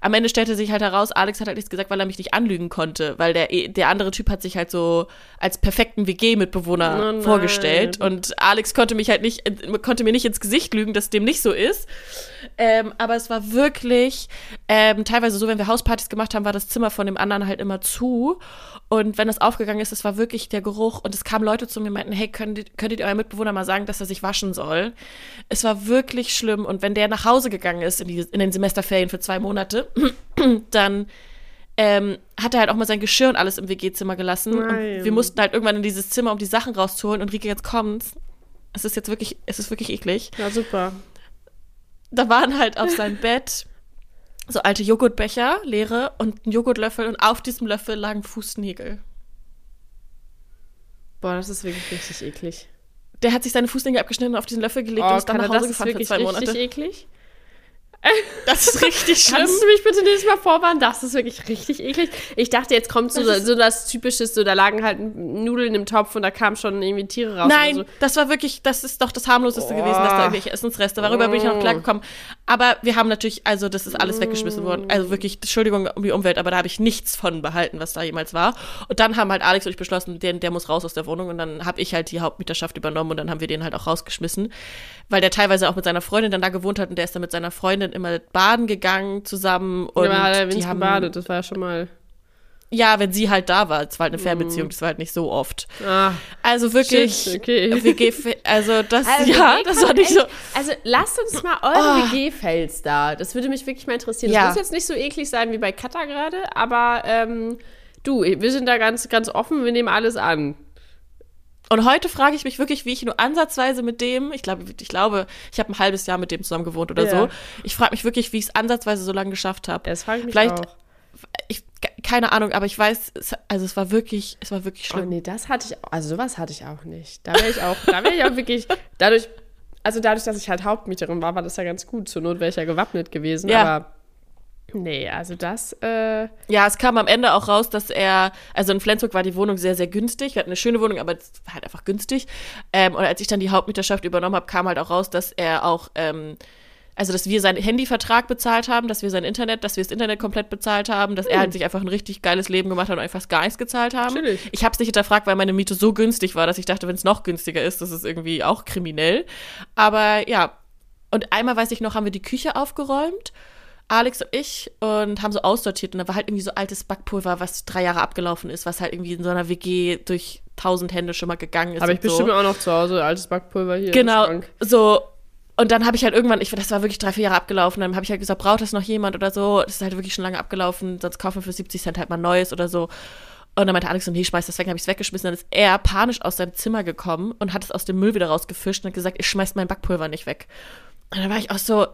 am Ende stellte sich halt heraus, Alex hat halt nichts gesagt, weil er mich nicht anlügen konnte, weil der, der andere Typ hat sich halt so als perfekten WG-Mitbewohner oh vorgestellt und Alex konnte mich halt nicht, konnte mir nicht ins Gesicht lügen, dass dem nicht so ist. Ähm, aber es war wirklich ähm, teilweise so, wenn wir Hauspartys gemacht haben, war das Zimmer von dem anderen halt immer zu. Und wenn das aufgegangen ist, es war wirklich der Geruch. Und es kamen Leute zu mir und meinten, hey, könnt, könntet ihr eurem Mitbewohner mal sagen, dass er sich waschen soll? Es war wirklich schlimm. Und wenn der nach Hause gegangen ist in, die, in den Semesterferien für zwei Monate, dann ähm, hat er halt auch mal sein Geschirr und alles im WG-Zimmer gelassen. Nein. Und wir mussten halt irgendwann in dieses Zimmer, um die Sachen rauszuholen. Und Rike, jetzt kommt's. Es ist jetzt wirklich, es ist wirklich eklig. Ja, super. Da waren halt auf seinem Bett so alte Joghurtbecher, leere und ein Joghurtlöffel und auf diesem Löffel lagen Fußnägel. Boah, das ist wirklich richtig eklig. Der hat sich seine Fußnägel abgeschnitten und auf diesen Löffel gelegt oh, und ist dann nach Hause gefahren für zwei Monate. Das ist wirklich eklig. Das ist richtig schlimm. Kannst du mich bitte nächstes Mal vorwarnen? Das ist wirklich richtig eklig. Ich dachte, jetzt kommt so das, so das Typische, so da lagen halt Nudeln im Topf und da kamen schon irgendwie Tiere raus. Nein, so. das war wirklich, das ist doch das harmloseste oh. gewesen, dass da irgendwelche Essensreste, darüber oh. bin ich noch klargekommen. Aber wir haben natürlich, also das ist alles weggeschmissen worden. Also wirklich, Entschuldigung um die Umwelt, aber da habe ich nichts von behalten, was da jemals war. Und dann haben halt Alex und ich beschlossen, der, der muss raus aus der Wohnung und dann habe ich halt die Hauptmieterschaft übernommen und dann haben wir den halt auch rausgeschmissen, weil der teilweise auch mit seiner Freundin dann da gewohnt hat und der ist dann mit seiner Freundin immer baden gegangen zusammen. Und ja, die haben gebadet, das war ja schon mal. Ja, wenn sie halt da war. Es war halt eine Fernbeziehung, mm. das war halt nicht so oft. Ah, also wirklich, shit, okay. WG, also das, also ja, das war nicht echt, so. Also lasst uns mal eure oh. WG-Fails da. Das würde mich wirklich mal interessieren. Das ja. muss jetzt nicht so eklig sein wie bei Kata gerade, aber ähm, du, wir sind da ganz, ganz offen, wir nehmen alles an. Und heute frage ich mich wirklich, wie ich nur ansatzweise mit dem, ich glaube, ich glaube, ich habe ein halbes Jahr mit dem zusammen gewohnt oder ja. so. Ich frage mich wirklich, wie ich es ansatzweise so lange geschafft habe. Das frage ich mich Vielleicht, auch. Ich, keine Ahnung, aber ich weiß, also es war wirklich, es war wirklich schlimm. Oh nee, das hatte ich, also sowas hatte ich auch nicht. Da wäre ich auch, da wäre ich auch wirklich, dadurch, also dadurch, dass ich halt Hauptmieterin war, war das ja ganz gut. Zur Not wäre ich ja gewappnet gewesen, ja. aber Nee, also das. Äh ja, es kam am Ende auch raus, dass er, also in Flensburg war die Wohnung sehr, sehr günstig. Wir hatten eine schöne Wohnung, aber es war halt einfach günstig. Ähm, und als ich dann die Hauptmieterschaft übernommen habe, kam halt auch raus, dass er auch, ähm, also dass wir seinen Handyvertrag bezahlt haben, dass wir sein Internet, dass wir das Internet komplett bezahlt haben, dass hm. er halt sich einfach ein richtig geiles Leben gemacht hat und einfach gar nichts gezahlt haben. Natürlich. Ich habe es nicht hinterfragt, weil meine Miete so günstig war, dass ich dachte, wenn es noch günstiger ist, das ist irgendwie auch kriminell. Aber ja, und einmal weiß ich noch, haben wir die Küche aufgeräumt. Alex und ich und haben so aussortiert und da war halt irgendwie so altes Backpulver, was drei Jahre abgelaufen ist, was halt irgendwie in so einer WG durch tausend Hände schon mal gegangen ist. Aber ich bestimmt so. auch noch zu Hause altes Backpulver hier. Genau, so. Und dann habe ich halt irgendwann, ich, das war wirklich drei, vier Jahre abgelaufen, dann habe ich halt gesagt, braucht das noch jemand oder so? Das ist halt wirklich schon lange abgelaufen, sonst kaufen wir für 70 Cent halt mal Neues oder so. Und dann meinte Alex, so, nee, schmeiß das weg, dann habe ich es weggeschmissen. Dann ist er panisch aus seinem Zimmer gekommen und hat es aus dem Müll wieder rausgefischt und hat gesagt, ich schmeiß mein Backpulver nicht weg. Und dann war ich auch so,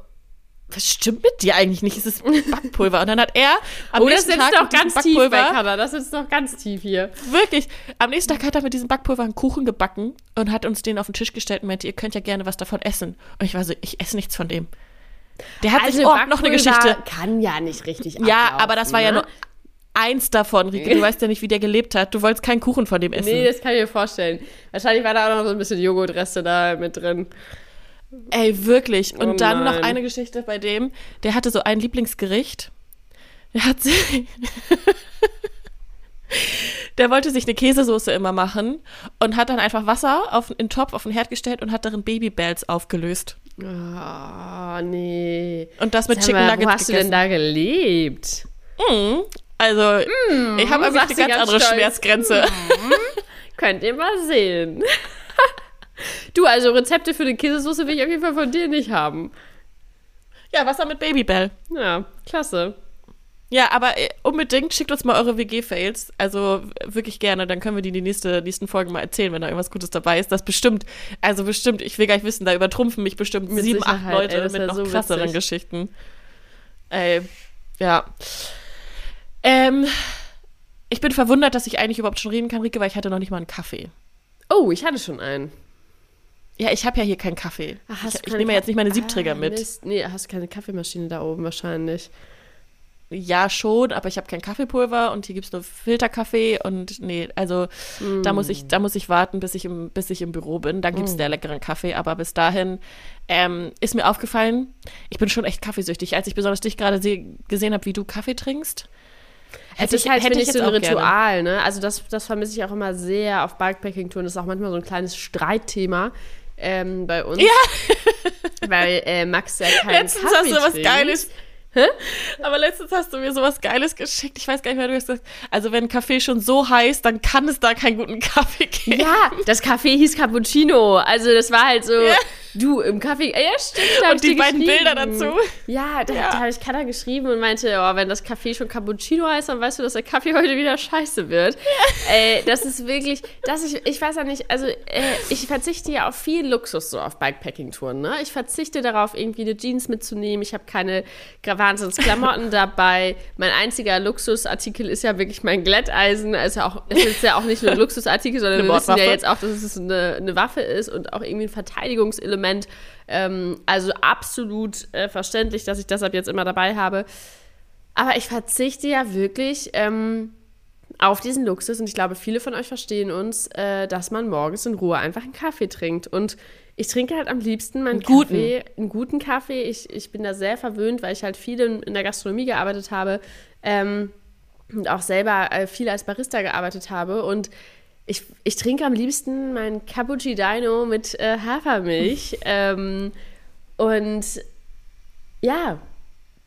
was stimmt mit dir eigentlich nicht? Es ist Backpulver. Und dann hat er am oh, nächsten Tag doch ganz Backpulver, tief bei Das ist doch ganz tief hier. Wirklich. Am nächsten Tag hat er mit diesem Backpulver einen Kuchen gebacken und hat uns den auf den Tisch gestellt und meinte, ihr könnt ja gerne was davon essen. Und ich war so, ich esse nichts von dem. Der hat also sich, oh, noch eine Geschichte. Kann ja nicht richtig ablaufen, Ja, aber das war ne? ja nur eins davon, Rike. Du weißt ja nicht, wie der gelebt hat. Du wolltest keinen Kuchen von dem essen. Nee, das kann ich mir vorstellen. Wahrscheinlich war da auch noch so ein bisschen Joghurtreste da mit drin. Ey, wirklich. Und oh dann noch eine Geschichte bei dem, der hatte so ein Lieblingsgericht. Der hat sich. der wollte sich eine Käsesoße immer machen und hat dann einfach Wasser auf, in den Topf auf den Herd gestellt und hat darin Babybells aufgelöst. Oh, nee. Und das mit Sag Chicken mal, Nuggets Wo hast gegessen. du denn da gelebt? Mm, also, mm, ich habe irgendwie eine ganz andere stolz. Schmerzgrenze. Mm, könnt ihr mal sehen. Du, also Rezepte für eine Käsesoße will ich auf jeden Fall von dir nicht haben. Ja, Wasser mit Babybell. Ja, klasse. Ja, aber äh, unbedingt schickt uns mal eure WG-Fails. Also wirklich gerne, dann können wir die in die nächste, nächsten Folgen mal erzählen, wenn da irgendwas Gutes dabei ist. Das bestimmt, also bestimmt, ich will gar nicht wissen, da übertrumpfen mich bestimmt mit sieben, acht Leute ey, mit noch so krasseren witzig. Geschichten. Ey, ja. Ähm, ich bin verwundert, dass ich eigentlich überhaupt schon reden kann, Rike, weil ich hatte noch nicht mal einen Kaffee. Oh, ich hatte schon einen. Ja, ich habe ja hier keinen Kaffee. Ach, ich, ich nehme ja jetzt nicht meine Siebträger ah, mit. Mist. Nee, hast keine Kaffeemaschine da oben wahrscheinlich. Ja, schon, aber ich habe kein Kaffeepulver und hier gibt es nur Filterkaffee und nee, also mm. da muss ich, da muss ich warten, bis ich im, bis ich im Büro bin. Dann gibt es mm. der leckeren Kaffee, aber bis dahin ähm, ist mir aufgefallen, ich bin schon echt kaffeesüchtig. Als ich besonders dich gerade gesehen habe, wie du Kaffee trinkst, Hätte ich halt, hätte ich so ein Ritual, gerne. ne? Also das, das vermisse ich auch immer sehr auf Bikepacking-Touren. Das ist auch manchmal so ein kleines Streitthema ähm, bei uns. Ja. weil äh, Max ja keinen Letztens Kaffee hast du was Geiles. Hä? Aber letztens hast du mir sowas Geiles geschickt. Ich weiß gar nicht mehr, du hast gesagt, also wenn Kaffee schon so heiß, dann kann es da keinen guten Kaffee geben. Ja, das Kaffee hieß Cappuccino. Also das war halt so, ja. Du, im Kaffee. Ja, stimmt. Da und die beiden Bilder dazu. Ja, da, ja. da habe ich Katha geschrieben und meinte, oh, wenn das Kaffee schon Cappuccino heißt, dann weißt du, dass der Kaffee heute wieder scheiße wird. Ja. Äh, das ist wirklich, dass ich, ich weiß ja nicht, also äh, ich verzichte ja auf viel Luxus so auf Bikepacking-Touren. Ne? Ich verzichte darauf, irgendwie eine Jeans mitzunehmen. Ich habe keine Wahnsinnsklamotten dabei. Mein einziger Luxusartikel ist ja wirklich mein Glätteisen. Also auch, es ist ja auch nicht nur ein Luxusartikel, sondern wir wissen ja jetzt auch, dass es eine, eine Waffe ist und auch irgendwie ein Verteidigungselement Element. Ähm, also absolut äh, verständlich, dass ich deshalb jetzt immer dabei habe. Aber ich verzichte ja wirklich ähm, auf diesen Luxus und ich glaube, viele von euch verstehen uns, äh, dass man morgens in Ruhe einfach einen Kaffee trinkt. Und ich trinke halt am liebsten meinen einen Kaffee, guten. einen guten Kaffee. Ich, ich bin da sehr verwöhnt, weil ich halt viel in, in der Gastronomie gearbeitet habe ähm, und auch selber äh, viel als Barista gearbeitet habe. Und ich, ich trinke am liebsten mein Cappuccino mit äh, Hafermilch. ähm, und ja,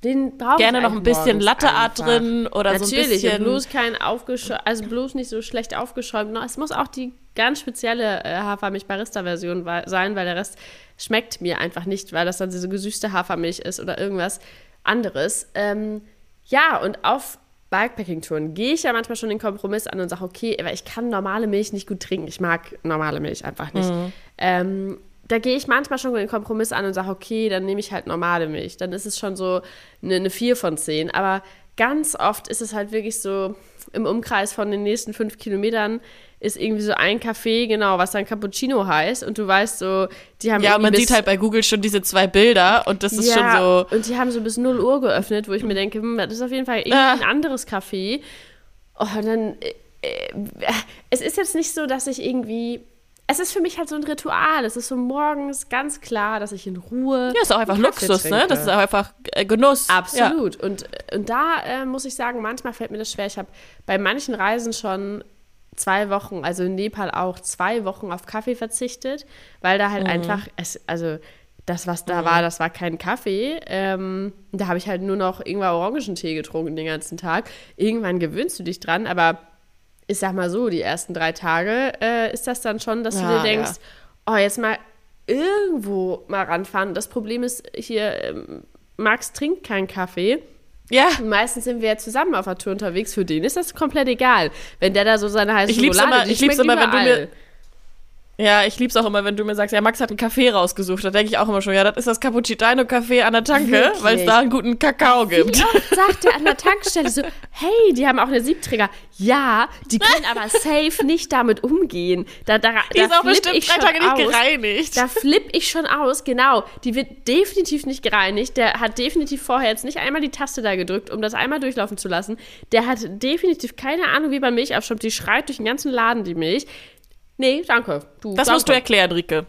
den brauche ich Gerne noch ein bisschen Latteart drin oder Natürlich, so ein bisschen. Natürlich, bloß kein aufgeschäumt, also bloß nicht so schlecht aufgeschäumt. Es muss auch die ganz spezielle äh, Hafermilch-Barista-Version sein, weil der Rest schmeckt mir einfach nicht, weil das dann diese gesüßte Hafermilch ist oder irgendwas anderes. Ähm, ja, und auf Bikepacking-Touren gehe ich ja manchmal schon den Kompromiss an und sage, okay, aber ich kann normale Milch nicht gut trinken. Ich mag normale Milch einfach nicht. Mhm. Ähm, da gehe ich manchmal schon den Kompromiss an und sage, okay, dann nehme ich halt normale Milch. Dann ist es schon so eine, eine 4 von 10. Aber ganz oft ist es halt wirklich so im Umkreis von den nächsten fünf Kilometern ist irgendwie so ein Café, genau, was dann Cappuccino heißt. Und du weißt so, die haben. Ja, man sieht halt bei Google schon diese zwei Bilder und das ist ja, schon so. Und die haben so bis 0 Uhr geöffnet, wo ich mir denke, hm, das ist auf jeden Fall irgendwie ah. ein anderes Café. Oh, und dann. Äh, äh, es ist jetzt nicht so, dass ich irgendwie. Es ist für mich halt so ein Ritual. Es ist so morgens ganz klar, dass ich in Ruhe. Ja, ist auch einfach Luxus, trinke. ne? Das ist auch einfach äh, Genuss. Absolut. Ja. Und, und da äh, muss ich sagen, manchmal fällt mir das schwer. Ich habe bei manchen Reisen schon zwei Wochen, also in Nepal auch zwei Wochen auf Kaffee verzichtet, weil da halt mhm. einfach, es, also das, was da mhm. war, das war kein Kaffee. Ähm, da habe ich halt nur noch irgendwann Orangentee getrunken den ganzen Tag. Irgendwann gewöhnst du dich dran, aber ich sag mal so, die ersten drei Tage äh, ist das dann schon, dass ja, du dir denkst, ja. oh, jetzt mal irgendwo mal ranfahren. Das Problem ist hier, ähm, Max trinkt keinen Kaffee. Ja. Meistens sind wir ja zusammen auf der Tour unterwegs. Für den ist das komplett egal. Wenn der da so seine heiße ich Schokolade, immer, ich lieb's immer, wenn du mir Ja, ich lieb's auch immer, wenn du mir sagst, ja, Max hat einen Kaffee rausgesucht. Da denke ich auch immer schon, ja, das ist das Cappuccino Café an der Tanke, weil es da einen guten Kakao gibt. Wie oft sagt er an der Tankstelle so, hey, die haben auch eine Siebträger. Ja, die können aber safe nicht damit umgehen. Da, da, die da ist auch bestimmt drei Tage nicht gereinigt. Da flipp ich schon aus, genau. Die wird definitiv nicht gereinigt. Der hat definitiv vorher jetzt nicht einmal die Taste da gedrückt, um das einmal durchlaufen zu lassen. Der hat definitiv keine Ahnung, wie beim Milchaufschub. Die schreit durch den ganzen Laden, die Milch. Nee, danke. Du, das danke. musst du erklären, Rike.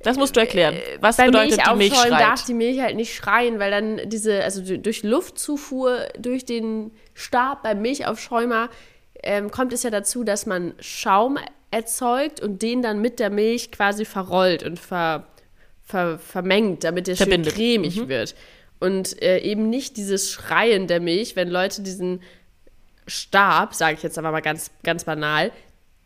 Das musst du erklären. Äh, Was Bei bedeutet die Milch schreit? darf die Milch halt nicht schreien, weil dann diese, also durch Luftzufuhr, durch den Stab beim Milchaufschäumer ähm, kommt es ja dazu, dass man Schaum erzeugt und den dann mit der Milch quasi verrollt und ver, ver, vermengt, damit der Verbindet. schön cremig mhm. wird. Und äh, eben nicht dieses Schreien der Milch, wenn Leute diesen Stab, sage ich jetzt aber mal ganz, ganz banal,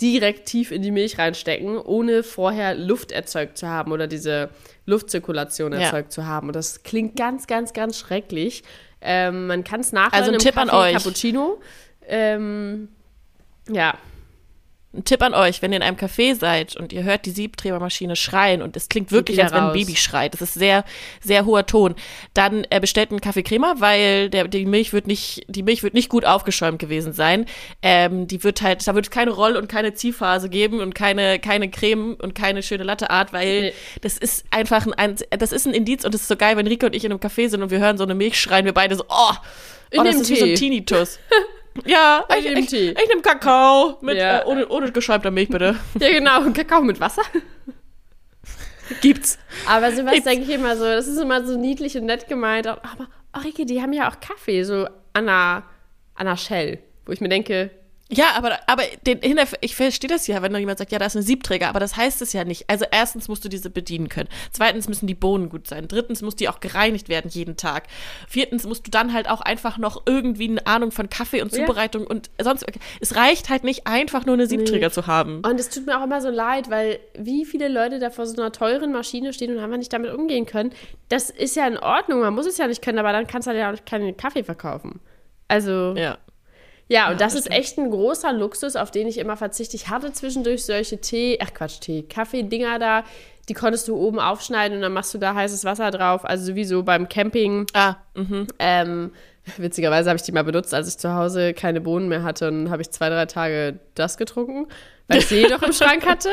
direkt tief in die Milch reinstecken, ohne vorher Luft erzeugt zu haben oder diese Luftzirkulation erzeugt ja. zu haben. Und das klingt ganz, ganz, ganz schrecklich. Ähm, man kann es nachher also ein Tipp Kaffee, an euch. Cappuccino. Ähm, ja, ein Tipp an euch, wenn ihr in einem Café seid und ihr hört die Siebträgermaschine schreien und es klingt wirklich, als wenn ein Baby schreit, das ist sehr, sehr hoher Ton, dann äh, bestellt einen Kaffee Crema, weil der, die Milch wird nicht, die Milch wird nicht gut aufgeschäumt gewesen sein. Ähm, die wird halt, da wird es keine Roll- und keine Ziehphase geben und keine, keine Creme und keine schöne Latteart, weil nee. das ist einfach ein, das ist ein Indiz und es ist so geil, wenn Rike und ich in einem Café sind und wir hören so eine Milch schreien, wir beide so, oh, oh das ist Tee. wie so ein Tinnitus. Ja, ich, ich, ich, ich nehme Kakao mit, ja. äh, ohne, ohne geschäumter Milch, bitte. Ja, genau. Kakao mit Wasser. Gibt's. Aber sowas denke ich immer so, das ist immer so niedlich und nett gemeint. Aber, oh, Rike, die haben ja auch Kaffee, so an einer, an einer Shell. Wo ich mir denke, ja, aber, aber den, ich verstehe das ja, wenn noch jemand sagt, ja, da ist ein Siebträger, aber das heißt es ja nicht. Also erstens musst du diese bedienen können. Zweitens müssen die Bohnen gut sein. Drittens muss die auch gereinigt werden jeden Tag. Viertens musst du dann halt auch einfach noch irgendwie eine Ahnung von Kaffee und Zubereitung ja. und sonst. Es reicht halt nicht einfach nur eine Siebträger nee. zu haben. Und es tut mir auch immer so leid, weil wie viele Leute da vor so einer teuren Maschine stehen und einfach nicht damit umgehen können. Das ist ja in Ordnung, man muss es ja nicht können, aber dann kannst du halt ja auch keinen Kaffee verkaufen. Also. Ja. Ja, und das, ist echt ein großer Luxus, auf den ich immer verzichte. Ich hatte zwischendurch solche Tee, ach Quatsch, Tee, Kaffee-Dinger da, die konntest du oben aufschneiden und dann machst du da heißes Wasser drauf. Also sowieso beim Camping. Ah, mhm. Ähm, witzigerweise habe ich die mal benutzt, als ich zu Hause keine Bohnen mehr hatte und habe ich zwei, drei Tage das getrunken, weil ich sie doch im Schrank hatte.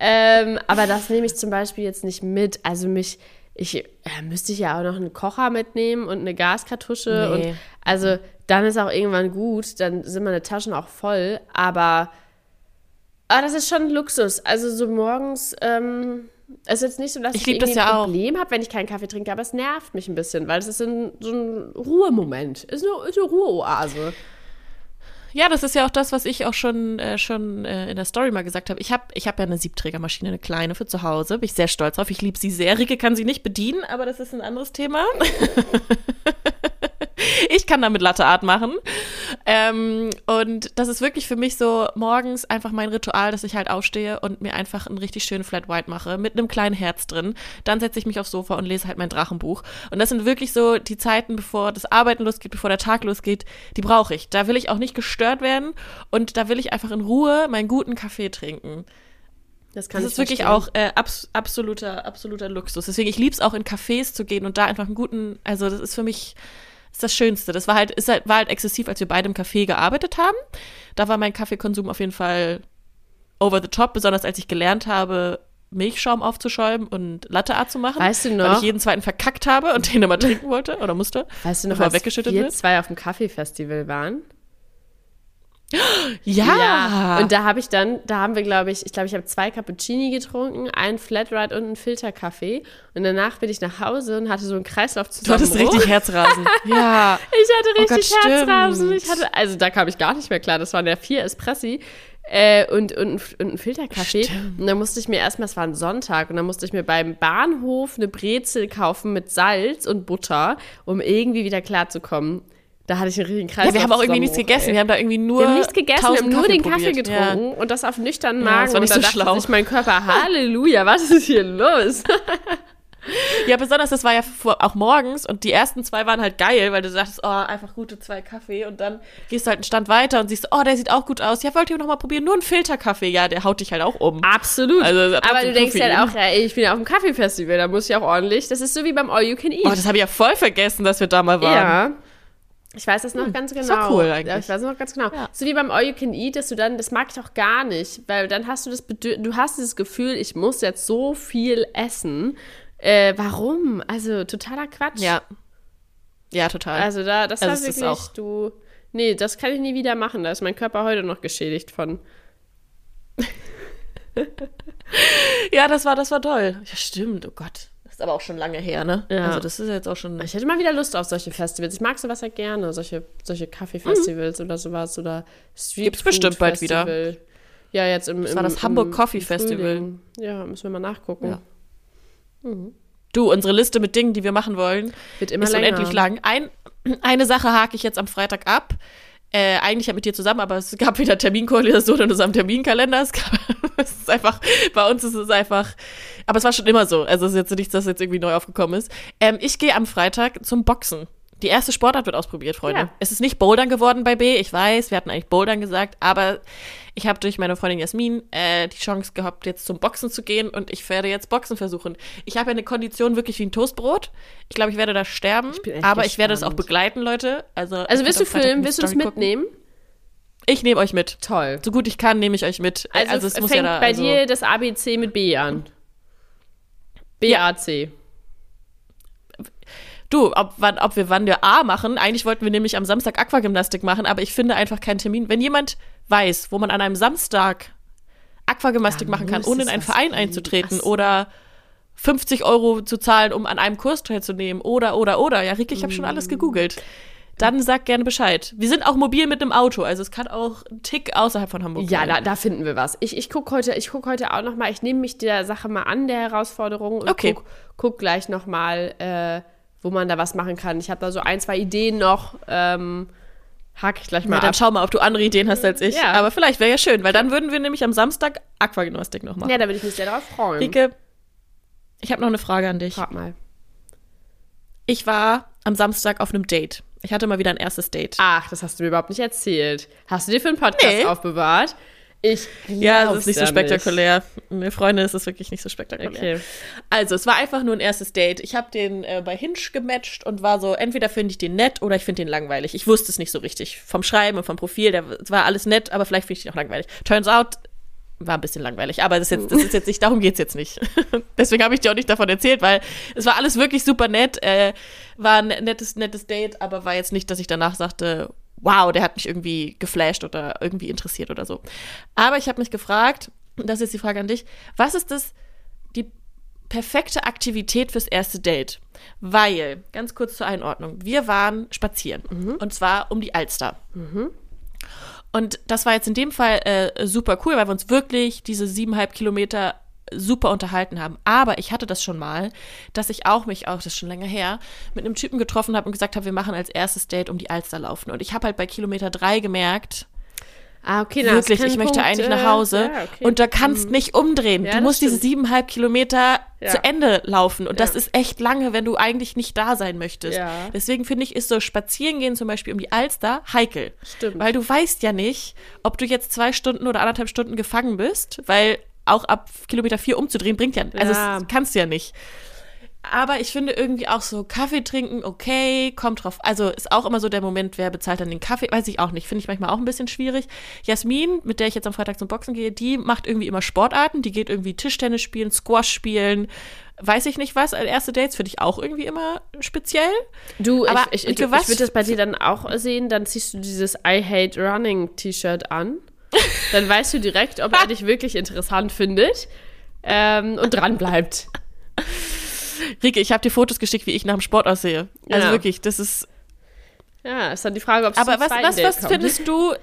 Ähm, aber das nehme ich zum Beispiel jetzt nicht mit. Also mich, ich äh, müsste ich ja auch noch einen Kocher mitnehmen und eine Gaskartusche nee. und also dann ist auch irgendwann gut, dann sind meine Taschen auch voll, aber, aber das ist schon Luxus. Also so morgens, ähm, es ist jetzt nicht so, dass ich, ich irgendwie ja ein Problem habe, wenn ich keinen Kaffee trinke, aber es nervt mich ein bisschen, weil es ist ein, so ein Ruhemoment, es ist eine, ist eine Ruheoase. Ja, das ist ja auch das, was ich auch schon, äh, schon äh, in der Story mal gesagt habe. Ich habe ich hab ja eine Siebträgermaschine, eine kleine für zu Hause. Bin ich sehr stolz drauf. Ich liebe sie sehr. Rike kann sie nicht bedienen, aber das ist ein anderes Thema. ich kann damit Latte Art machen. Ähm, und das ist wirklich für mich so morgens einfach mein Ritual, dass ich halt aufstehe und mir einfach einen richtig schönen Flat White mache mit einem kleinen Herz drin. Dann setze ich mich aufs Sofa und lese halt mein Drachenbuch. Und das sind wirklich so die Zeiten, bevor das Arbeiten losgeht, bevor der Tag losgeht, die brauche ich. Da will ich auch nicht gestört werden und da will ich einfach in Ruhe meinen guten Kaffee trinken. Das, das ist wirklich auch äh, abs absoluter, absoluter Luxus. Deswegen, ich liebe es auch in Cafés zu gehen und da einfach einen guten, also das ist für mich ist das Schönste. Das war halt, ist halt, war halt exzessiv, als wir beide im Café gearbeitet haben. Da war mein Kaffeekonsum auf jeden Fall over the top, besonders als ich gelernt habe, Milchschaum aufzuschäumen und Latte Art zu machen. Weißt du noch? Weil ich jeden zweiten verkackt habe und den immer trinken wollte oder musste. Weißt du noch, als weggeschüttet wir zwei auf dem Kaffeefestival waren? Ja. ja. Und da habe ich dann, da haben wir, glaube ich, ich glaube, ich habe zwei Cappuccini getrunken, einen Flat White und einen Filterkaffee. Und danach bin ich nach Hause und hatte so einen Kreislauf zusammen. Du hattest richtig Herzrasen. ja. Ich hatte richtig oh Gott, Herzrasen. Ich hatte, also da kam ich gar nicht mehr klar. Das waren ja vier Espressi. Äh, und, und, und ein Filterkaffee. Stimmt. Und dann musste ich mir erstmal, es war ein Sonntag, und dann musste ich mir beim Bahnhof eine Brezel kaufen mit Salz und Butter, um irgendwie wieder klarzukommen. Da hatte ich einen riesigen Kreis. Ja, wir haben auch irgendwie nichts gegessen. Wir haben da irgendwie nur. Wir haben nichts gegessen, wir haben nur den Kaffee getrunken ja. und das auf nüchternen Magen. Ja, das war nicht und so schlau. sich mein Körper, Halleluja, was ist hier los? Ja, besonders, das war ja auch morgens und die ersten zwei waren halt geil, weil du sagst, oh, einfach gute zwei Kaffee und dann gehst du halt einen Stand weiter und siehst, oh, der sieht auch gut aus. Ja, wollt ihr noch mal probieren? Nur ein Filterkaffee. Ja, der haut dich halt auch um. Absolut. Also, Aber du denkst halt auch, ja, ich bin ja auf dem Kaffeefestival, da muss ich auch ordentlich. Das ist so wie beim All You Can Eat. Oh, das habe ich ja voll vergessen, dass wir da mal waren. Ja. Ich weiß das noch hm, ganz genau. Das war cool eigentlich. Ich weiß noch ganz genau. Ja. So wie beim All You Can Eat, dass du dann, das mag ich auch gar nicht, weil dann hast du das Bedür du hast dieses Gefühl, ich muss jetzt so viel essen. Äh, warum? Also totaler Quatsch. Ja. Ja, total. Also da, das also war wirklich, auch du. Nee, das kann ich nie wieder machen. Da ist mein Körper heute noch geschädigt von. ja, das war, das war toll. Ja, stimmt, oh Gott. Ist aber auch schon lange her, ne? Ja. Also das ist jetzt auch schon. Ich hätte mal wieder Lust auf solche Festivals. Ich mag sowas ja gerne, solche, solche Kaffee-Festivals mhm. oder sowas oder Street Gibt's bestimmt bald wieder. Ja, jetzt im. Das war das Hamburg Coffee Festival. Ja, müssen wir mal nachgucken. Ja. Mhm. Du, unsere Liste mit Dingen, die wir machen wollen, wird immer ist länger. unendlich lang. Ein, eine Sache hake ich jetzt am Freitag ab. Äh, eigentlich ja mit dir zusammen, aber es gab wieder Terminkoordination in unserem Terminkalender. Es, gab, es ist einfach, bei uns ist es einfach, aber es war schon immer so. Also es ist jetzt nichts, das jetzt irgendwie neu aufgekommen ist. Ähm, ich gehe am Freitag zum Boxen. Die erste Sportart wird ausprobiert, Freunde. Ja. Es ist nicht Bouldern geworden bei B, ich weiß, wir hatten eigentlich Bouldern gesagt, aber ich habe durch meine Freundin Jasmin äh, die Chance gehabt, jetzt zum Boxen zu gehen und ich werde jetzt Boxen versuchen. Ich habe ja eine Kondition wirklich wie ein Toastbrot. Ich glaube, ich werde da sterben, ich aber ich werde es auch begleiten, Leute. Also, also willst du filmen, willst du es mitnehmen? Ich nehme euch mit. Toll. So gut ich kann, nehme ich euch mit. Also, also es muss ja da, bei also dir das ABC mit B an. BAC. Ja. Du, ob, wann, ob wir wann wir A machen, eigentlich wollten wir nämlich am Samstag Aquagymnastik machen, aber ich finde einfach keinen Termin. Wenn jemand weiß, wo man an einem Samstag Aquagymnastik ja, machen kann, ohne in einen Verein einzutreten so. oder 50 Euro zu zahlen, um an einem Kurs teilzunehmen oder, oder, oder. Ja, Rick, ich habe schon alles mm. gegoogelt. Dann sag gerne Bescheid. Wir sind auch mobil mit einem Auto, also es kann auch ein Tick außerhalb von Hamburg ja, sein. Ja, da, da, finden wir was. Ich, ich gucke heute, guck heute auch noch mal, ich nehme mich der Sache mal an, der Herausforderung und okay. guck, guck gleich noch mal, äh, wo man da was machen kann. Ich habe da so ein, zwei Ideen noch. Ähm, hake ich gleich mal. Ja, dann ab. schau mal, ob du andere Ideen hast als ich. Ja. Aber vielleicht wäre ja schön, weil dann würden wir nämlich am Samstag Aquagymnastik noch machen. Ja, da würde ich mich sehr darauf freuen. Rike, ich habe noch eine Frage an dich. Frag mal. Ich war am Samstag auf einem Date. Ich hatte mal wieder ein erstes Date. Ach, das hast du mir überhaupt nicht erzählt. Hast du dir für einen Podcast nee. aufbewahrt? Ich ja, es ist nicht so spektakulär. Mir Freunde, es ist wirklich nicht so spektakulär. Okay. Also, es war einfach nur ein erstes Date. Ich habe den äh, bei Hinge gematcht und war so, entweder finde ich den nett oder ich finde den langweilig. Ich wusste es nicht so richtig. Vom Schreiben und vom Profil, der war alles nett, aber vielleicht finde ich den auch langweilig. Turns out, war ein bisschen langweilig, aber das, ist jetzt, das ist jetzt nicht, darum geht es jetzt nicht. Deswegen habe ich dir auch nicht davon erzählt, weil es war alles wirklich super nett, äh, war ein nettes, nettes Date, aber war jetzt nicht, dass ich danach sagte, wow, der hat mich irgendwie geflasht oder irgendwie interessiert oder so. Aber ich habe mich gefragt, das ist jetzt die Frage an dich, was ist das, die perfekte Aktivität fürs erste Date? Weil, ganz kurz zur Einordnung, wir waren spazieren mhm. und zwar um die Alster. Mhm. Und das war jetzt in dem Fall äh, super cool, weil wir uns wirklich diese siebeneinhalb Kilometer super unterhalten haben. Aber ich hatte das schon mal, dass ich auch mich, auch das ist schon länger her, mit einem Typen getroffen habe und gesagt habe, wir machen als erstes Date um die Alster laufen. Und ich habe halt bei Kilometer drei gemerkt, Ah, okay, Wirklich, ich möchte Punkt, eigentlich nach äh, Hause. Ja, okay. Und da kannst mhm. nicht umdrehen. Ja, du musst diese siebeneinhalb Kilometer ja. zu Ende laufen. Und das ist echt lange, wenn du eigentlich nicht da sein möchtest. Deswegen finde ich, ist so Spazierengehen zum Beispiel um die Alster heikel. Stimmt. Weil du weißt ja nicht, ob du jetzt zwei Stunden oder anderthalb Stunden gefangen bist, weil auch ab Kilometer vier umzudrehen bringt ja, also ja. das kannst du ja nicht. Aber ich finde irgendwie auch so Kaffee trinken, okay, kommt drauf. Also ist auch immer so der Moment, wer bezahlt dann den Kaffee, weiß ich auch nicht. Finde ich manchmal auch ein bisschen schwierig. Jasmin, mit der ich jetzt am Freitag zum Boxen gehe, die macht irgendwie immer Sportarten. Die geht irgendwie Tischtennis spielen, Squash spielen, weiß ich nicht was. Erste Dates finde ich auch irgendwie immer speziell. Du, aber ich, ich, ich, ich würde das bei dir dann auch sehen. Dann ziehst du dieses I Hate Running T-Shirt an. Dann weißt du direkt, ob er dich wirklich interessant findet ähm, und dran bleibt. Rike, ich habe dir Fotos geschickt, wie ich nach dem Sport aussehe. Also ja. wirklich, das ist. Ja, ist dann die Frage, ob es Aber was, was, was findest du,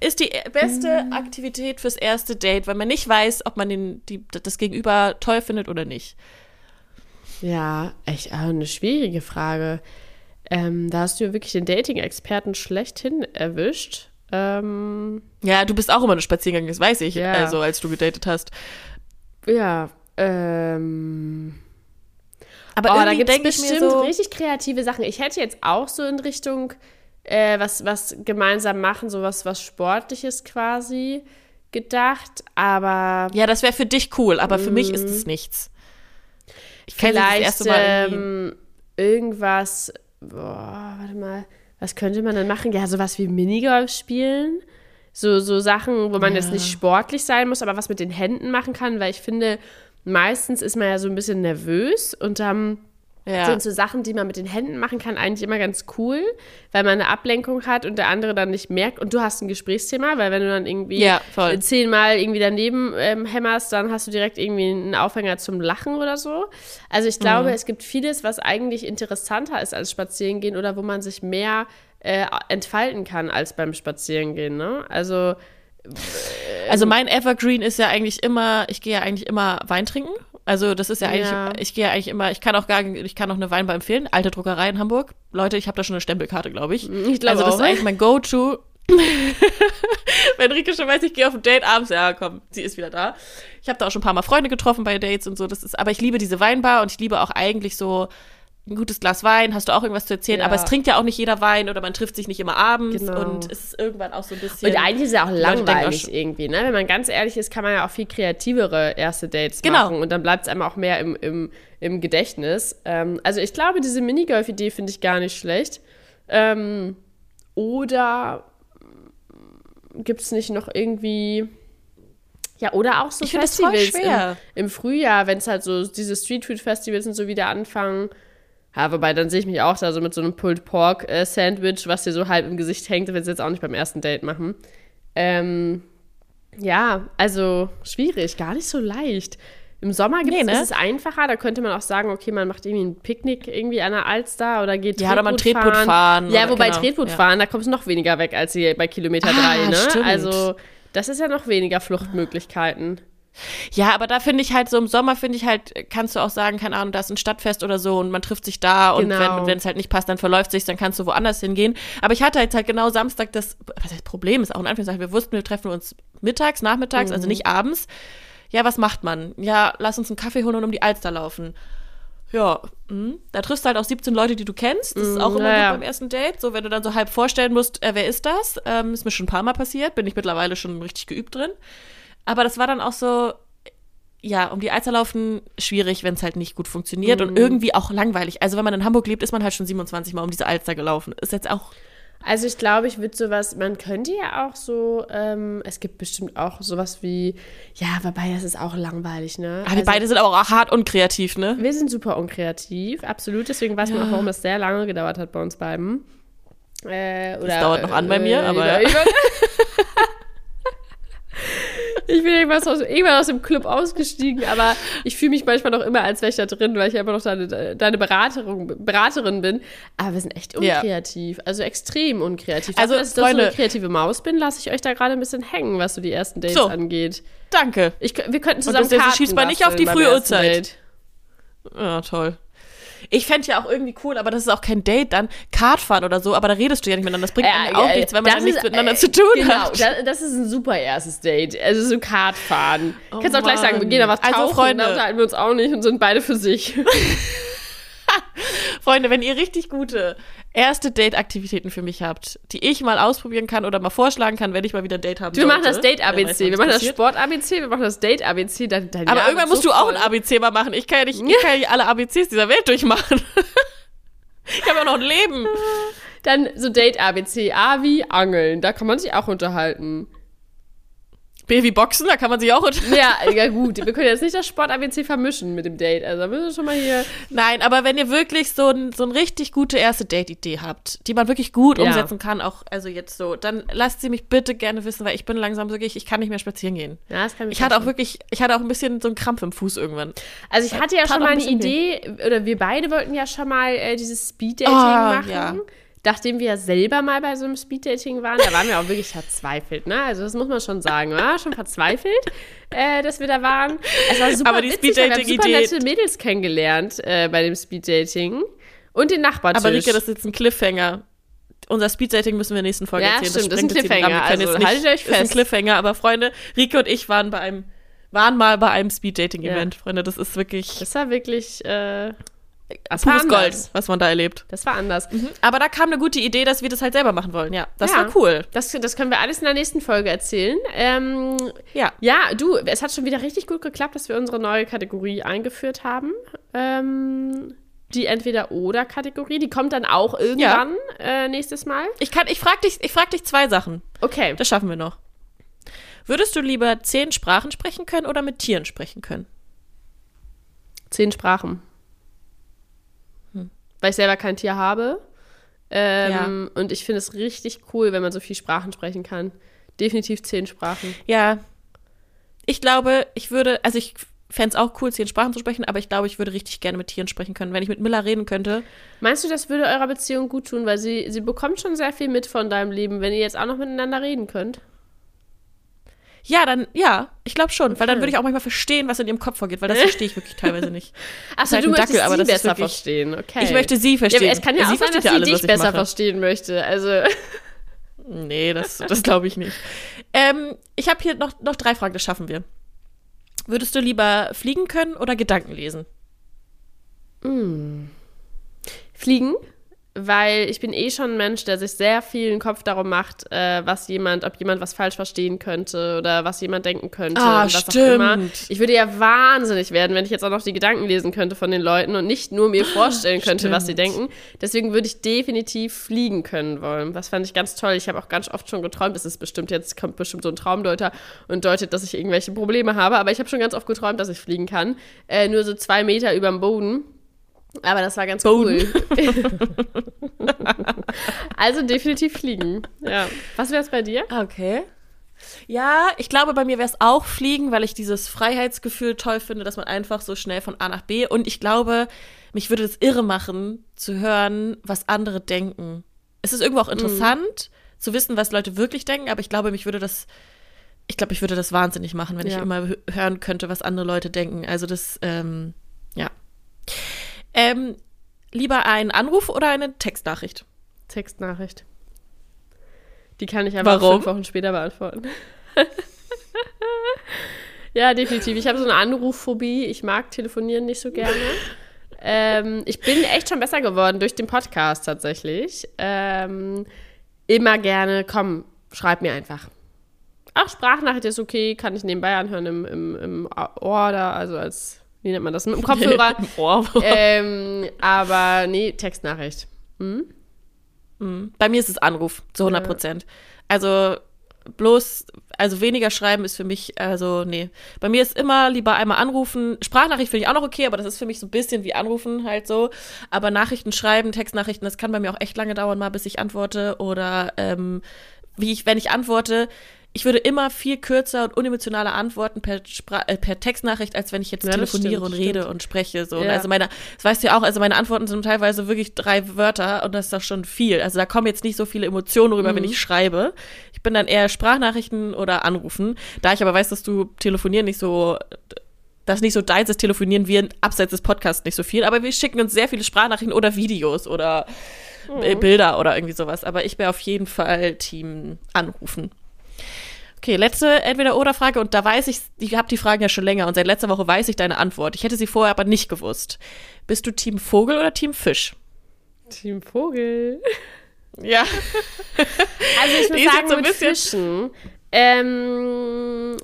ist die beste. Aktivität fürs erste Date, weil man nicht weiß, ob man den, die, das Gegenüber toll findet oder nicht? Ja, echt eine schwierige Frage. Ähm, da hast du wirklich den Dating-Experten schlechthin erwischt. Ähm, ja, du bist auch immer eine Spaziergang, das weiß ich, ja. also als du gedatet hast. Ja, ähm. Aber oh, da gibt es bestimmt so richtig kreative Sachen. Ich hätte jetzt auch so in Richtung äh, was, was gemeinsam machen, sowas was Sportliches quasi gedacht, aber. Ja, das wäre für dich cool, aber für mich ist es nichts. Ich Vielleicht das erste Mal ähm, irgendwas, boah, warte mal, was könnte man denn machen? Ja, sowas wie Minigolf spielen. So, so Sachen, wo man ja. jetzt nicht sportlich sein muss, aber was mit den Händen machen kann, weil ich finde, meistens ist man ja so ein bisschen nervös und dann ja. sind so Sachen, die man mit den Händen machen kann, eigentlich immer ganz cool, weil man eine Ablenkung hat und der andere dann nicht merkt. Und du hast ein Gesprächsthema, weil wenn du dann irgendwie ja, zehnmal irgendwie daneben ähm, hämmerst, dann hast du direkt irgendwie einen Aufhänger zum Lachen oder so. Also ich glaube, mhm. es gibt vieles, was eigentlich interessanter ist als Spazierengehen oder wo man sich mehr äh, entfalten kann als beim Spazierengehen. Ne? Also also mein Evergreen ist ja eigentlich immer, ich gehe ja eigentlich immer Wein trinken also das ist ja eigentlich, ja. ich gehe ja eigentlich immer, ich kann auch gar, ich kann auch eine Weinbar empfehlen, alte Druckerei in Hamburg. Leute, ich habe da schon eine Stempelkarte, glaube ich. Ich glaube Also das auch. ist eigentlich mein Go-To. Wenn Rike schon weiß, ich gehe auf ein Date abends, ja komm, sie ist wieder da. Ich habe da auch schon ein paar Mal Freunde getroffen bei Dates und so. Das ist, aber ich liebe diese Weinbar und ich liebe auch eigentlich so ein gutes Glas Wein, hast du auch irgendwas zu erzählen, ja. aber es trinkt ja auch nicht jeder Wein oder man trifft sich nicht immer abends genau. und es ist irgendwann auch so ein bisschen. Und eigentlich ist es ja auch langweilig auch irgendwie, ne? Wenn man ganz ehrlich ist, kann man ja auch viel kreativere erste Dates genau. machen und dann bleibt es einem auch mehr im, im, im Gedächtnis. Ähm, also ich glaube, diese Minigolf-Idee finde ich gar nicht schlecht. Ähm, oder gibt es nicht noch irgendwie. Ja, oder auch so ich Festivals im, im, Frühjahr, wenn es halt so diese Street-Food-Festivals und so wieder anfangen. Ja, wobei, dann sehe ich mich auch da so mit so einem Pulled Pork äh, Sandwich, was dir so halb im Gesicht hängt, wenn sie jetzt auch nicht beim ersten Date machen. Ähm, ja, also schwierig, gar nicht so leicht. Im Sommer gibt nee, ne? ist es einfacher, da könnte man auch sagen, okay, man macht irgendwie ein Picknick irgendwie an der Alster oder geht Ja, oder man Tretboot fahren. fahren ja, wobei genau. Tretboot ja. fahren, da kommst du noch weniger weg als hier bei Kilometer ah, drei, ne? Stimmt. Also, das ist ja noch weniger Fluchtmöglichkeiten. Ja, aber da finde ich halt so im Sommer finde ich halt, kannst du auch sagen, keine Ahnung, da ist ein Stadtfest oder so und man trifft sich da und genau. wenn es halt nicht passt, dann verläuft sich, dann kannst du woanders hingehen. Aber ich hatte jetzt halt genau Samstag das, was heißt Problem ist auch in Anführungszeichen, wir wussten, wir treffen uns mittags, nachmittags, also mhm. also nicht abends. Ja, was macht man? Ja, lass uns einen Kaffee holen und um die Alster laufen. Ja, mh. da triffst du halt auch 17 Leute, die du kennst. Das ist auch immer ja. gut beim ersten Date. So, wenn du dann so halb vorstellen musst, äh, wer ist das? Ähm, ist mir schon ein paar Mal passiert, bin ich mittlerweile schon richtig geübt drin. Aber das war dann auch so, ja, um die Alster laufen, schwierig, wenn es halt nicht gut funktioniert mhm. und irgendwie auch langweilig. Also wenn man in Hamburg lebt, ist man halt schon 27 Mal um diese Alster gelaufen. Ist jetzt auch. Also ich glaube, ich würde sowas, man könnte ja auch so, ähm, es gibt bestimmt auch sowas wie, ja, wobei das ist auch langweilig, ne? Aber also, wir beide sind aber auch hart unkreativ, ne? Wir sind super unkreativ, absolut. Deswegen weiß ja. man auch, warum das sehr lange gedauert hat bei uns beiden. Äh, oder, das dauert noch an bei mir, äh, aber. Über ich bin irgendwas aus, irgendwann aus dem Club ausgestiegen, aber ich fühle mich manchmal noch immer, als wäre ich da drin, weil ich einfach noch deine, deine Beraterin, Beraterin bin. Aber wir sind echt unkreativ. Ja. Also extrem unkreativ. Also, dass ich so eine kreative Maus bin, lasse ich euch da gerade ein bisschen hängen, was so die ersten Dates so, angeht. Danke. Ich, wir könnten zusammen Und das schießt man nicht auf die frühe Uhrzeit. Ja, toll. Ich fände ja auch irgendwie cool, aber das ist auch kein Date dann, Kartfahren oder so, aber da redest du ja nicht miteinander. Das bringt äh, auch äh, nichts, wenn man dann nichts ist, miteinander äh, zu tun genau, hat. Genau, das ist ein super erstes Date. Also so Kartfahren. Oh, Kannst auch gleich sagen, wir gehen da was also, tauchen, also, Freunde, da unterhalten wir uns auch nicht und sind beide für sich. Freunde, wenn ihr richtig gute erste Date-Aktivitäten für mich habt, die ich mal ausprobieren kann oder mal vorschlagen kann, wenn ich mal wieder ein Date haben Wir machen das Date-ABC, wir machen das Sport-ABC, wir machen das Date-ABC. Dein, dein Aber irgendwann musst so du auch ein ABC mal machen. Ich kann ja nicht, ich kann ja nicht alle ABCs dieser Welt durchmachen. ich habe ja noch ein Leben. Dann so Date-ABC, A wie Angeln, da kann man sich auch unterhalten. Wie Boxen, da kann man sich auch. Ja, ja gut. Wir können jetzt nicht das Sport-ABC vermischen mit dem Date. Also müssen wir schon mal hier. Nein, aber wenn ihr wirklich so ein, so ein richtig gute erste Date-Idee habt, die man wirklich gut ja. umsetzen kann, auch also jetzt so, dann lasst sie mich bitte gerne wissen, weil ich bin langsam wirklich, ich kann nicht mehr spazieren gehen. Ja, das kann ich. Ich hatte auch wirklich, ich hatte auch ein bisschen so einen Krampf im Fuß irgendwann. Also ich hatte ja schon mal eine Idee, weh. oder wir beide wollten ja schon mal äh, dieses Speed-Dating oh, machen. Ja nachdem wir selber mal bei so einem Speeddating waren, da waren wir auch wirklich verzweifelt, ne? Also das muss man schon sagen, war schon verzweifelt, äh, dass wir da waren. Es war super Aber die witzig, wir haben super nette Mädels kennengelernt äh, bei dem Speeddating und den Nachbartisch. Aber Rika, das ist jetzt ein Cliffhanger. Unser Speeddating müssen wir in der nächsten Folge ja, erzählen. Stimmt, das, das ist ein Cliffhanger. Also, nicht, haltet euch fest. Das ist ein Cliffhanger. Aber Freunde, Rike und ich waren bei einem waren mal bei einem Speeddating-Event, ja. Freunde. Das ist wirklich. Das war wirklich. Äh, das pures Gold, was man da erlebt. Das war anders. Mhm. Aber da kam eine gute Idee, dass wir das halt selber machen wollen. Ja, das ja, war cool. Das, das können wir alles in der nächsten Folge erzählen. Ähm, ja. Ja, du, es hat schon wieder richtig gut geklappt, dass wir unsere neue Kategorie eingeführt haben. Ähm, die Entweder-Oder-Kategorie. Die kommt dann auch irgendwann ja. äh, nächstes Mal. Ich, ich frage dich, frag dich zwei Sachen. Okay. Das schaffen wir noch. Würdest du lieber zehn Sprachen sprechen können oder mit Tieren sprechen können? Zehn Sprachen. Weil ich selber kein Tier habe. Ähm, ja. Und ich finde es richtig cool, wenn man so viele Sprachen sprechen kann. Definitiv zehn Sprachen. Ja. Ich glaube, ich würde, also ich fände es auch cool, zehn Sprachen zu sprechen, aber ich glaube, ich würde richtig gerne mit Tieren sprechen können, wenn ich mit Miller reden könnte. Meinst du, das würde eurer Beziehung gut tun? Weil sie, sie bekommt schon sehr viel mit von deinem Leben, wenn ihr jetzt auch noch miteinander reden könnt. Ja, dann, ja, ich glaube schon, okay. weil dann würde ich auch manchmal verstehen, was in ihrem Kopf vorgeht, weil das verstehe ich wirklich teilweise nicht. Achso, halt du möchtest Dackel, sie besser wirklich, verstehen, okay. Ich möchte sie verstehen. Ja, es kann ja sie auch sein, dass sie alles, dich besser mache. verstehen möchte, also... Nee, das, das glaube ich nicht. Ähm, ich habe hier noch, noch drei Fragen, das schaffen wir. Würdest du lieber fliegen können oder Gedanken lesen? Mm. Fliegen, weil ich bin eh schon ein Mensch, der sich sehr viel den Kopf darum macht, äh, was jemand, ob jemand was falsch verstehen könnte oder was jemand denken könnte. Ah, was stimmt. Auch immer. Ich würde ja wahnsinnig werden, wenn ich jetzt auch noch die Gedanken lesen könnte von den Leuten und nicht nur mir vorstellen könnte, stimmt. was sie denken. Deswegen würde ich definitiv fliegen können wollen. Das fand ich ganz toll. Ich habe auch ganz oft schon geträumt, es ist bestimmt jetzt kommt bestimmt so ein Traumdeuter und deutet, dass ich irgendwelche Probleme habe, aber ich habe schon ganz oft geträumt, dass ich fliegen kann. Äh, nur so zwei Meter über dem Boden. Aber das war ganz Boden. cool. also definitiv fliegen. Ja. Was wäre es bei dir? Okay. Ja, ich glaube, bei mir wäre es auch Fliegen, weil ich dieses Freiheitsgefühl toll finde, dass man einfach so schnell von A nach B. Und ich glaube, mich würde das irre machen, zu hören, was andere denken. Es ist irgendwo auch mhm. interessant, mhm. zu wissen, was Leute wirklich denken, aber ich glaube, mich würde das. Ich glaube, ich würde das wahnsinnig machen, wenn ja. ich immer hören könnte, was andere Leute denken. Also das, ähm. Ähm, lieber ein Anruf oder eine Textnachricht? Textnachricht. Die kann ich aber fünf Wochen später beantworten. ja, definitiv. Ich habe so eine Anrufphobie. Ich mag telefonieren nicht so gerne. ähm, ich bin echt schon besser geworden durch den Podcast tatsächlich. Ähm, immer gerne, komm, schreib mir einfach. Auch Sprachnachricht ist okay, kann ich nebenbei anhören im, im, im Ohr da, also als wie nennt man das, mit dem Kopfhörer. Ähm, aber nee, Textnachricht. Hm? Hm. Bei mir ist es Anruf, zu 100 Prozent. Ja. Also bloß, also weniger schreiben ist für mich, also nee. Bei mir ist immer lieber einmal anrufen. Sprachnachricht finde ich auch noch okay, aber das ist für mich so ein bisschen wie anrufen halt so. Aber Nachrichten schreiben, Textnachrichten, das kann bei mir auch echt lange dauern, mal bis ich antworte. Oder ähm, wie ich, wenn ich antworte, ich würde immer viel kürzer und unemotionaler antworten per, Spra äh, per Textnachricht, als wenn ich jetzt ja, telefoniere stimmt, und rede stimmt. und spreche. So. Ja. Also meine, das weißt du ja auch, also meine Antworten sind teilweise wirklich drei Wörter und das ist doch schon viel. Also da kommen jetzt nicht so viele Emotionen rüber, mhm. wenn ich schreibe. Ich bin dann eher Sprachnachrichten oder Anrufen. Da ich aber weiß, dass du telefonieren nicht so das nicht so deins ist, telefonieren wir abseits des Podcasts nicht so viel, aber wir schicken uns sehr viele Sprachnachrichten oder Videos oder mhm. Bilder oder irgendwie sowas. Aber ich wäre auf jeden Fall Team anrufen. Okay, letzte Entweder-Oder-Frage und da weiß ich, ich habe die Fragen ja schon länger und seit letzter Woche weiß ich deine Antwort. Ich hätte sie vorher aber nicht gewusst. Bist du Team Vogel oder Team Fisch? Team Vogel. Ja. also ich muss sagen, so mit Fischen. Ähm,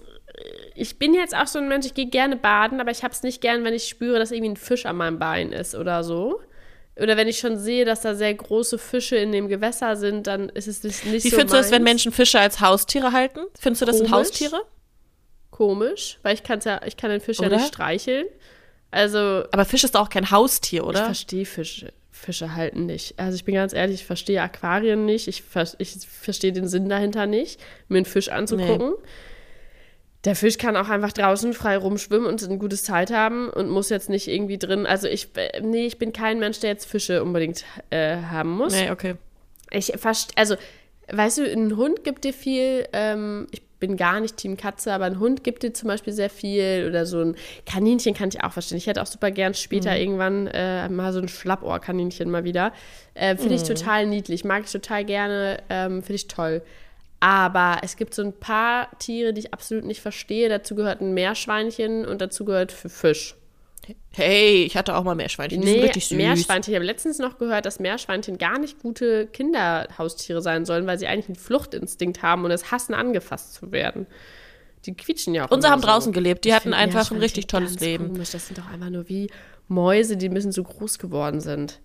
ich bin jetzt auch so ein Mensch, ich gehe gerne baden, aber ich habe es nicht gern, wenn ich spüre, dass irgendwie ein Fisch an meinem Bein ist oder so oder wenn ich schon sehe, dass da sehr große Fische in dem Gewässer sind, dann ist es nicht, nicht Wie so findest meins. du es, wenn Menschen Fische als Haustiere halten? Findest du das Komisch. sind Haustiere? Komisch, weil ich, kann's ja, ich kann den Fisch oder? ja nicht streicheln. Also. Aber Fisch ist auch kein Haustier, oder? Ich verstehe Fische. Fische halten nicht. Also ich bin ganz ehrlich, ich verstehe Aquarien nicht. Ich, ich verstehe den Sinn dahinter nicht, mir einen Fisch anzugucken. Nee der Fisch kann auch einfach draußen frei rumschwimmen und ein gutes Zeit haben und muss jetzt nicht irgendwie drin. Also ich, nee, ich bin kein Mensch, der jetzt Fische unbedingt äh, haben muss. Nee, okay. Ich fast, also, weißt du, ein Hund gibt dir viel, ähm, ich bin gar nicht Team Katze, aber ein Hund gibt dir zum Beispiel sehr viel oder so ein Kaninchen kann ich auch verstehen. Ich hätte auch super gern später mhm. irgendwann äh, mal so ein Schlappohr-Kaninchen mal wieder. Äh, Finde ich mhm. total niedlich, mag ich total gerne, ähm, finde ich toll. Aber es gibt so ein paar Tiere, die ich absolut nicht verstehe. Dazu gehört ein Meerschweinchen und dazu gehört Fisch. Hey, ich hatte auch mal Meerschweinchen. Die nee, sind richtig süß. Meerschweinchen. Ich habe letztens noch gehört, dass Meerschweinchen gar nicht gute Kinderhaustiere sein sollen, weil sie eigentlich einen Fluchtinstinkt haben und es hassen, angefasst zu werden. Die quietschen ja auch. Unsere haben so. draußen gelebt. Die ich hatten einfach ein richtig tolles Leben. Komisch. Das sind doch einfach nur wie Mäuse, die ein bisschen zu groß geworden sind.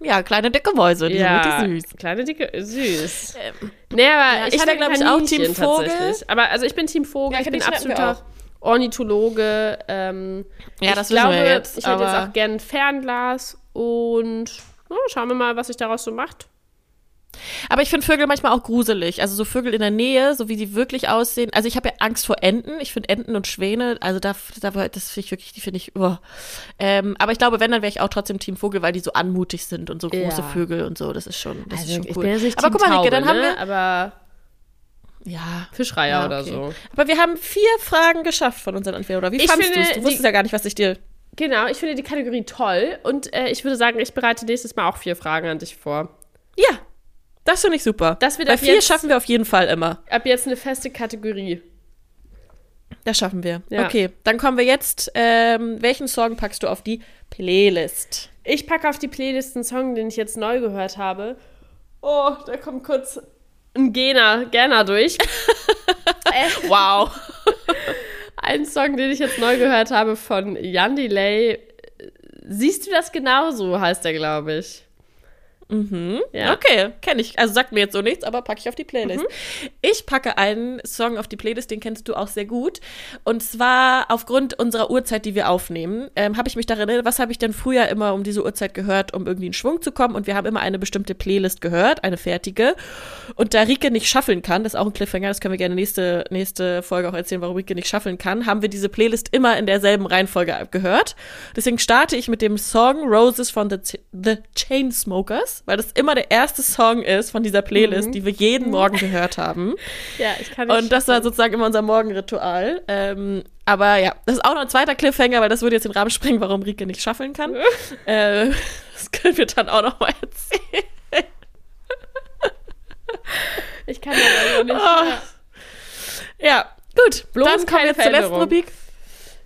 Ja, kleine dicke Mäuse, die ja, sind süß. Kleine dicke, süß. Ähm, nee, aber ja, ich, ich wäre, glaube ich, auch Team Vogel. Aber also ich bin Team Vogel, ja, ich bin absoluter Ornithologe. Ähm, ja, das ich glaube, wir jetzt. Ich hätte jetzt auch gerne Fernglas und oh, schauen wir mal, was sich daraus so macht. Aber ich finde Vögel manchmal auch gruselig. Also so Vögel in der Nähe, so wie die wirklich aussehen. Also ich habe ja Angst vor Enten. Ich finde Enten und Schwäne, also da, da das finde ich wirklich, die finde ich, oh. ähm, aber ich glaube, wenn, dann wäre ich auch trotzdem Team Vogel, weil die so anmutig sind und so große ja. Vögel und so. Das ist schon, das also ist schon cool. Aber guck mal, Rike, dann ne? haben wir. Aber ja. Fischreiher ja, okay. oder so. Aber wir haben vier Fragen geschafft von unseren Entweder. Oder wie ich fandest du es? Du wusstest ja gar nicht, was ich dir. Genau, ich finde die Kategorie toll und äh, ich würde sagen, ich bereite nächstes Mal auch vier Fragen an dich vor. Ja, das finde ich super. Das wird Bei vier jetzt, schaffen wir auf jeden Fall immer. Ab jetzt eine feste Kategorie. Das schaffen wir. Ja. Okay, dann kommen wir jetzt. Ähm, welchen Song packst du auf die Playlist? Ich packe auf die Playlist einen Song, den ich jetzt neu gehört habe. Oh, da kommt kurz ein Gena, Gerner durch. wow. ein Song, den ich jetzt neu gehört habe von Jan Delay. Siehst du das genauso, heißt er, glaube ich. Mhm. Ja. Okay, kenne ich. Also sagt mir jetzt so nichts, aber packe ich auf die Playlist. Mhm. Ich packe einen Song auf die Playlist, den kennst du auch sehr gut. Und zwar aufgrund unserer Uhrzeit, die wir aufnehmen, ähm, habe ich mich daran erinnert, was habe ich denn früher immer um diese Uhrzeit gehört, um irgendwie in Schwung zu kommen. Und wir haben immer eine bestimmte Playlist gehört, eine fertige. Und da Rike nicht schaffeln kann, das ist auch ein Cliffhanger, das können wir gerne nächste, nächste Folge auch erzählen, warum Rike nicht schaffeln kann, haben wir diese Playlist immer in derselben Reihenfolge gehört. Deswegen starte ich mit dem Song Roses von The, The Chainsmokers weil das immer der erste Song ist von dieser Playlist, mhm. die wir jeden Morgen gehört haben. ja, ich kann nicht Und das war sozusagen immer unser Morgenritual. Ähm, aber ja, das ist auch noch ein zweiter Cliffhanger, weil das würde jetzt den Rahmen sprengen, warum Rike nicht schaffeln kann. äh, das können wir dann auch noch mal erzählen. ich kann das also nicht. Oh. Ja, gut. Bloß dann kommen wir zur letzten Rubrik.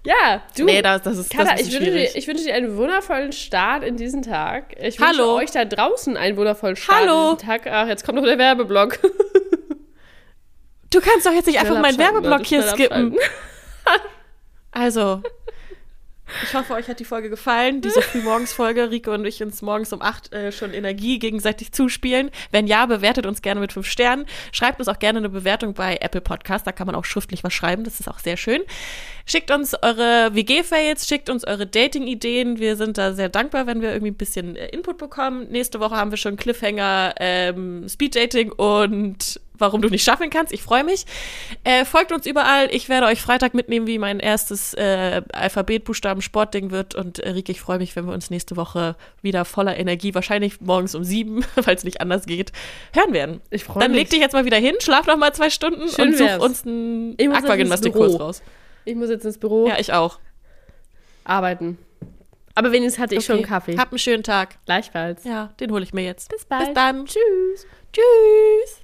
Ja, du. Nee, das, das ist, Kada, das ist ich, wünsche dir, ich wünsche dir einen wundervollen Start in diesen Tag. Ich wünsche Hallo. euch da draußen einen wundervollen Start Hallo. in diesen Tag. Ach, jetzt kommt noch der Werbeblock. Du kannst doch jetzt nicht einfach meinen Werbeblock hier skippen. also, ich hoffe, euch hat die Folge gefallen. Diese Frühmorgens-Folge. Rico und ich uns morgens um acht äh, schon Energie gegenseitig zuspielen. Wenn ja, bewertet uns gerne mit fünf Sternen. Schreibt uns auch gerne eine Bewertung bei Apple Podcast. Da kann man auch schriftlich was schreiben. Das ist auch sehr schön. Schickt uns eure WG-Fails, schickt uns eure Dating-Ideen. Wir sind da sehr dankbar, wenn wir irgendwie ein bisschen äh, Input bekommen. Nächste Woche haben wir schon Cliffhanger, ähm, Speed-Dating und warum du nicht schaffen kannst. Ich freue mich. Äh, folgt uns überall. Ich werde euch Freitag mitnehmen, wie mein erstes äh, Alphabetbuchstaben-Sportding wird. Und äh, Rieke, ich freue mich, wenn wir uns nächste Woche wieder voller Energie, wahrscheinlich morgens um sieben, weil es nicht anders geht, hören werden. Ich freue mich. Dann leg dich jetzt mal wieder hin, schlaf noch mal zwei Stunden Schön und such wär's. uns einen Aquagymnastikkurs raus. Ich muss jetzt ins Büro. Ja, ich auch. Arbeiten. Aber wenigstens hatte ich okay. schon einen Kaffee. Hab einen schönen Tag. Gleichfalls. Ja, den hole ich mir jetzt. Bis bald. Bis dann. Tschüss. Tschüss.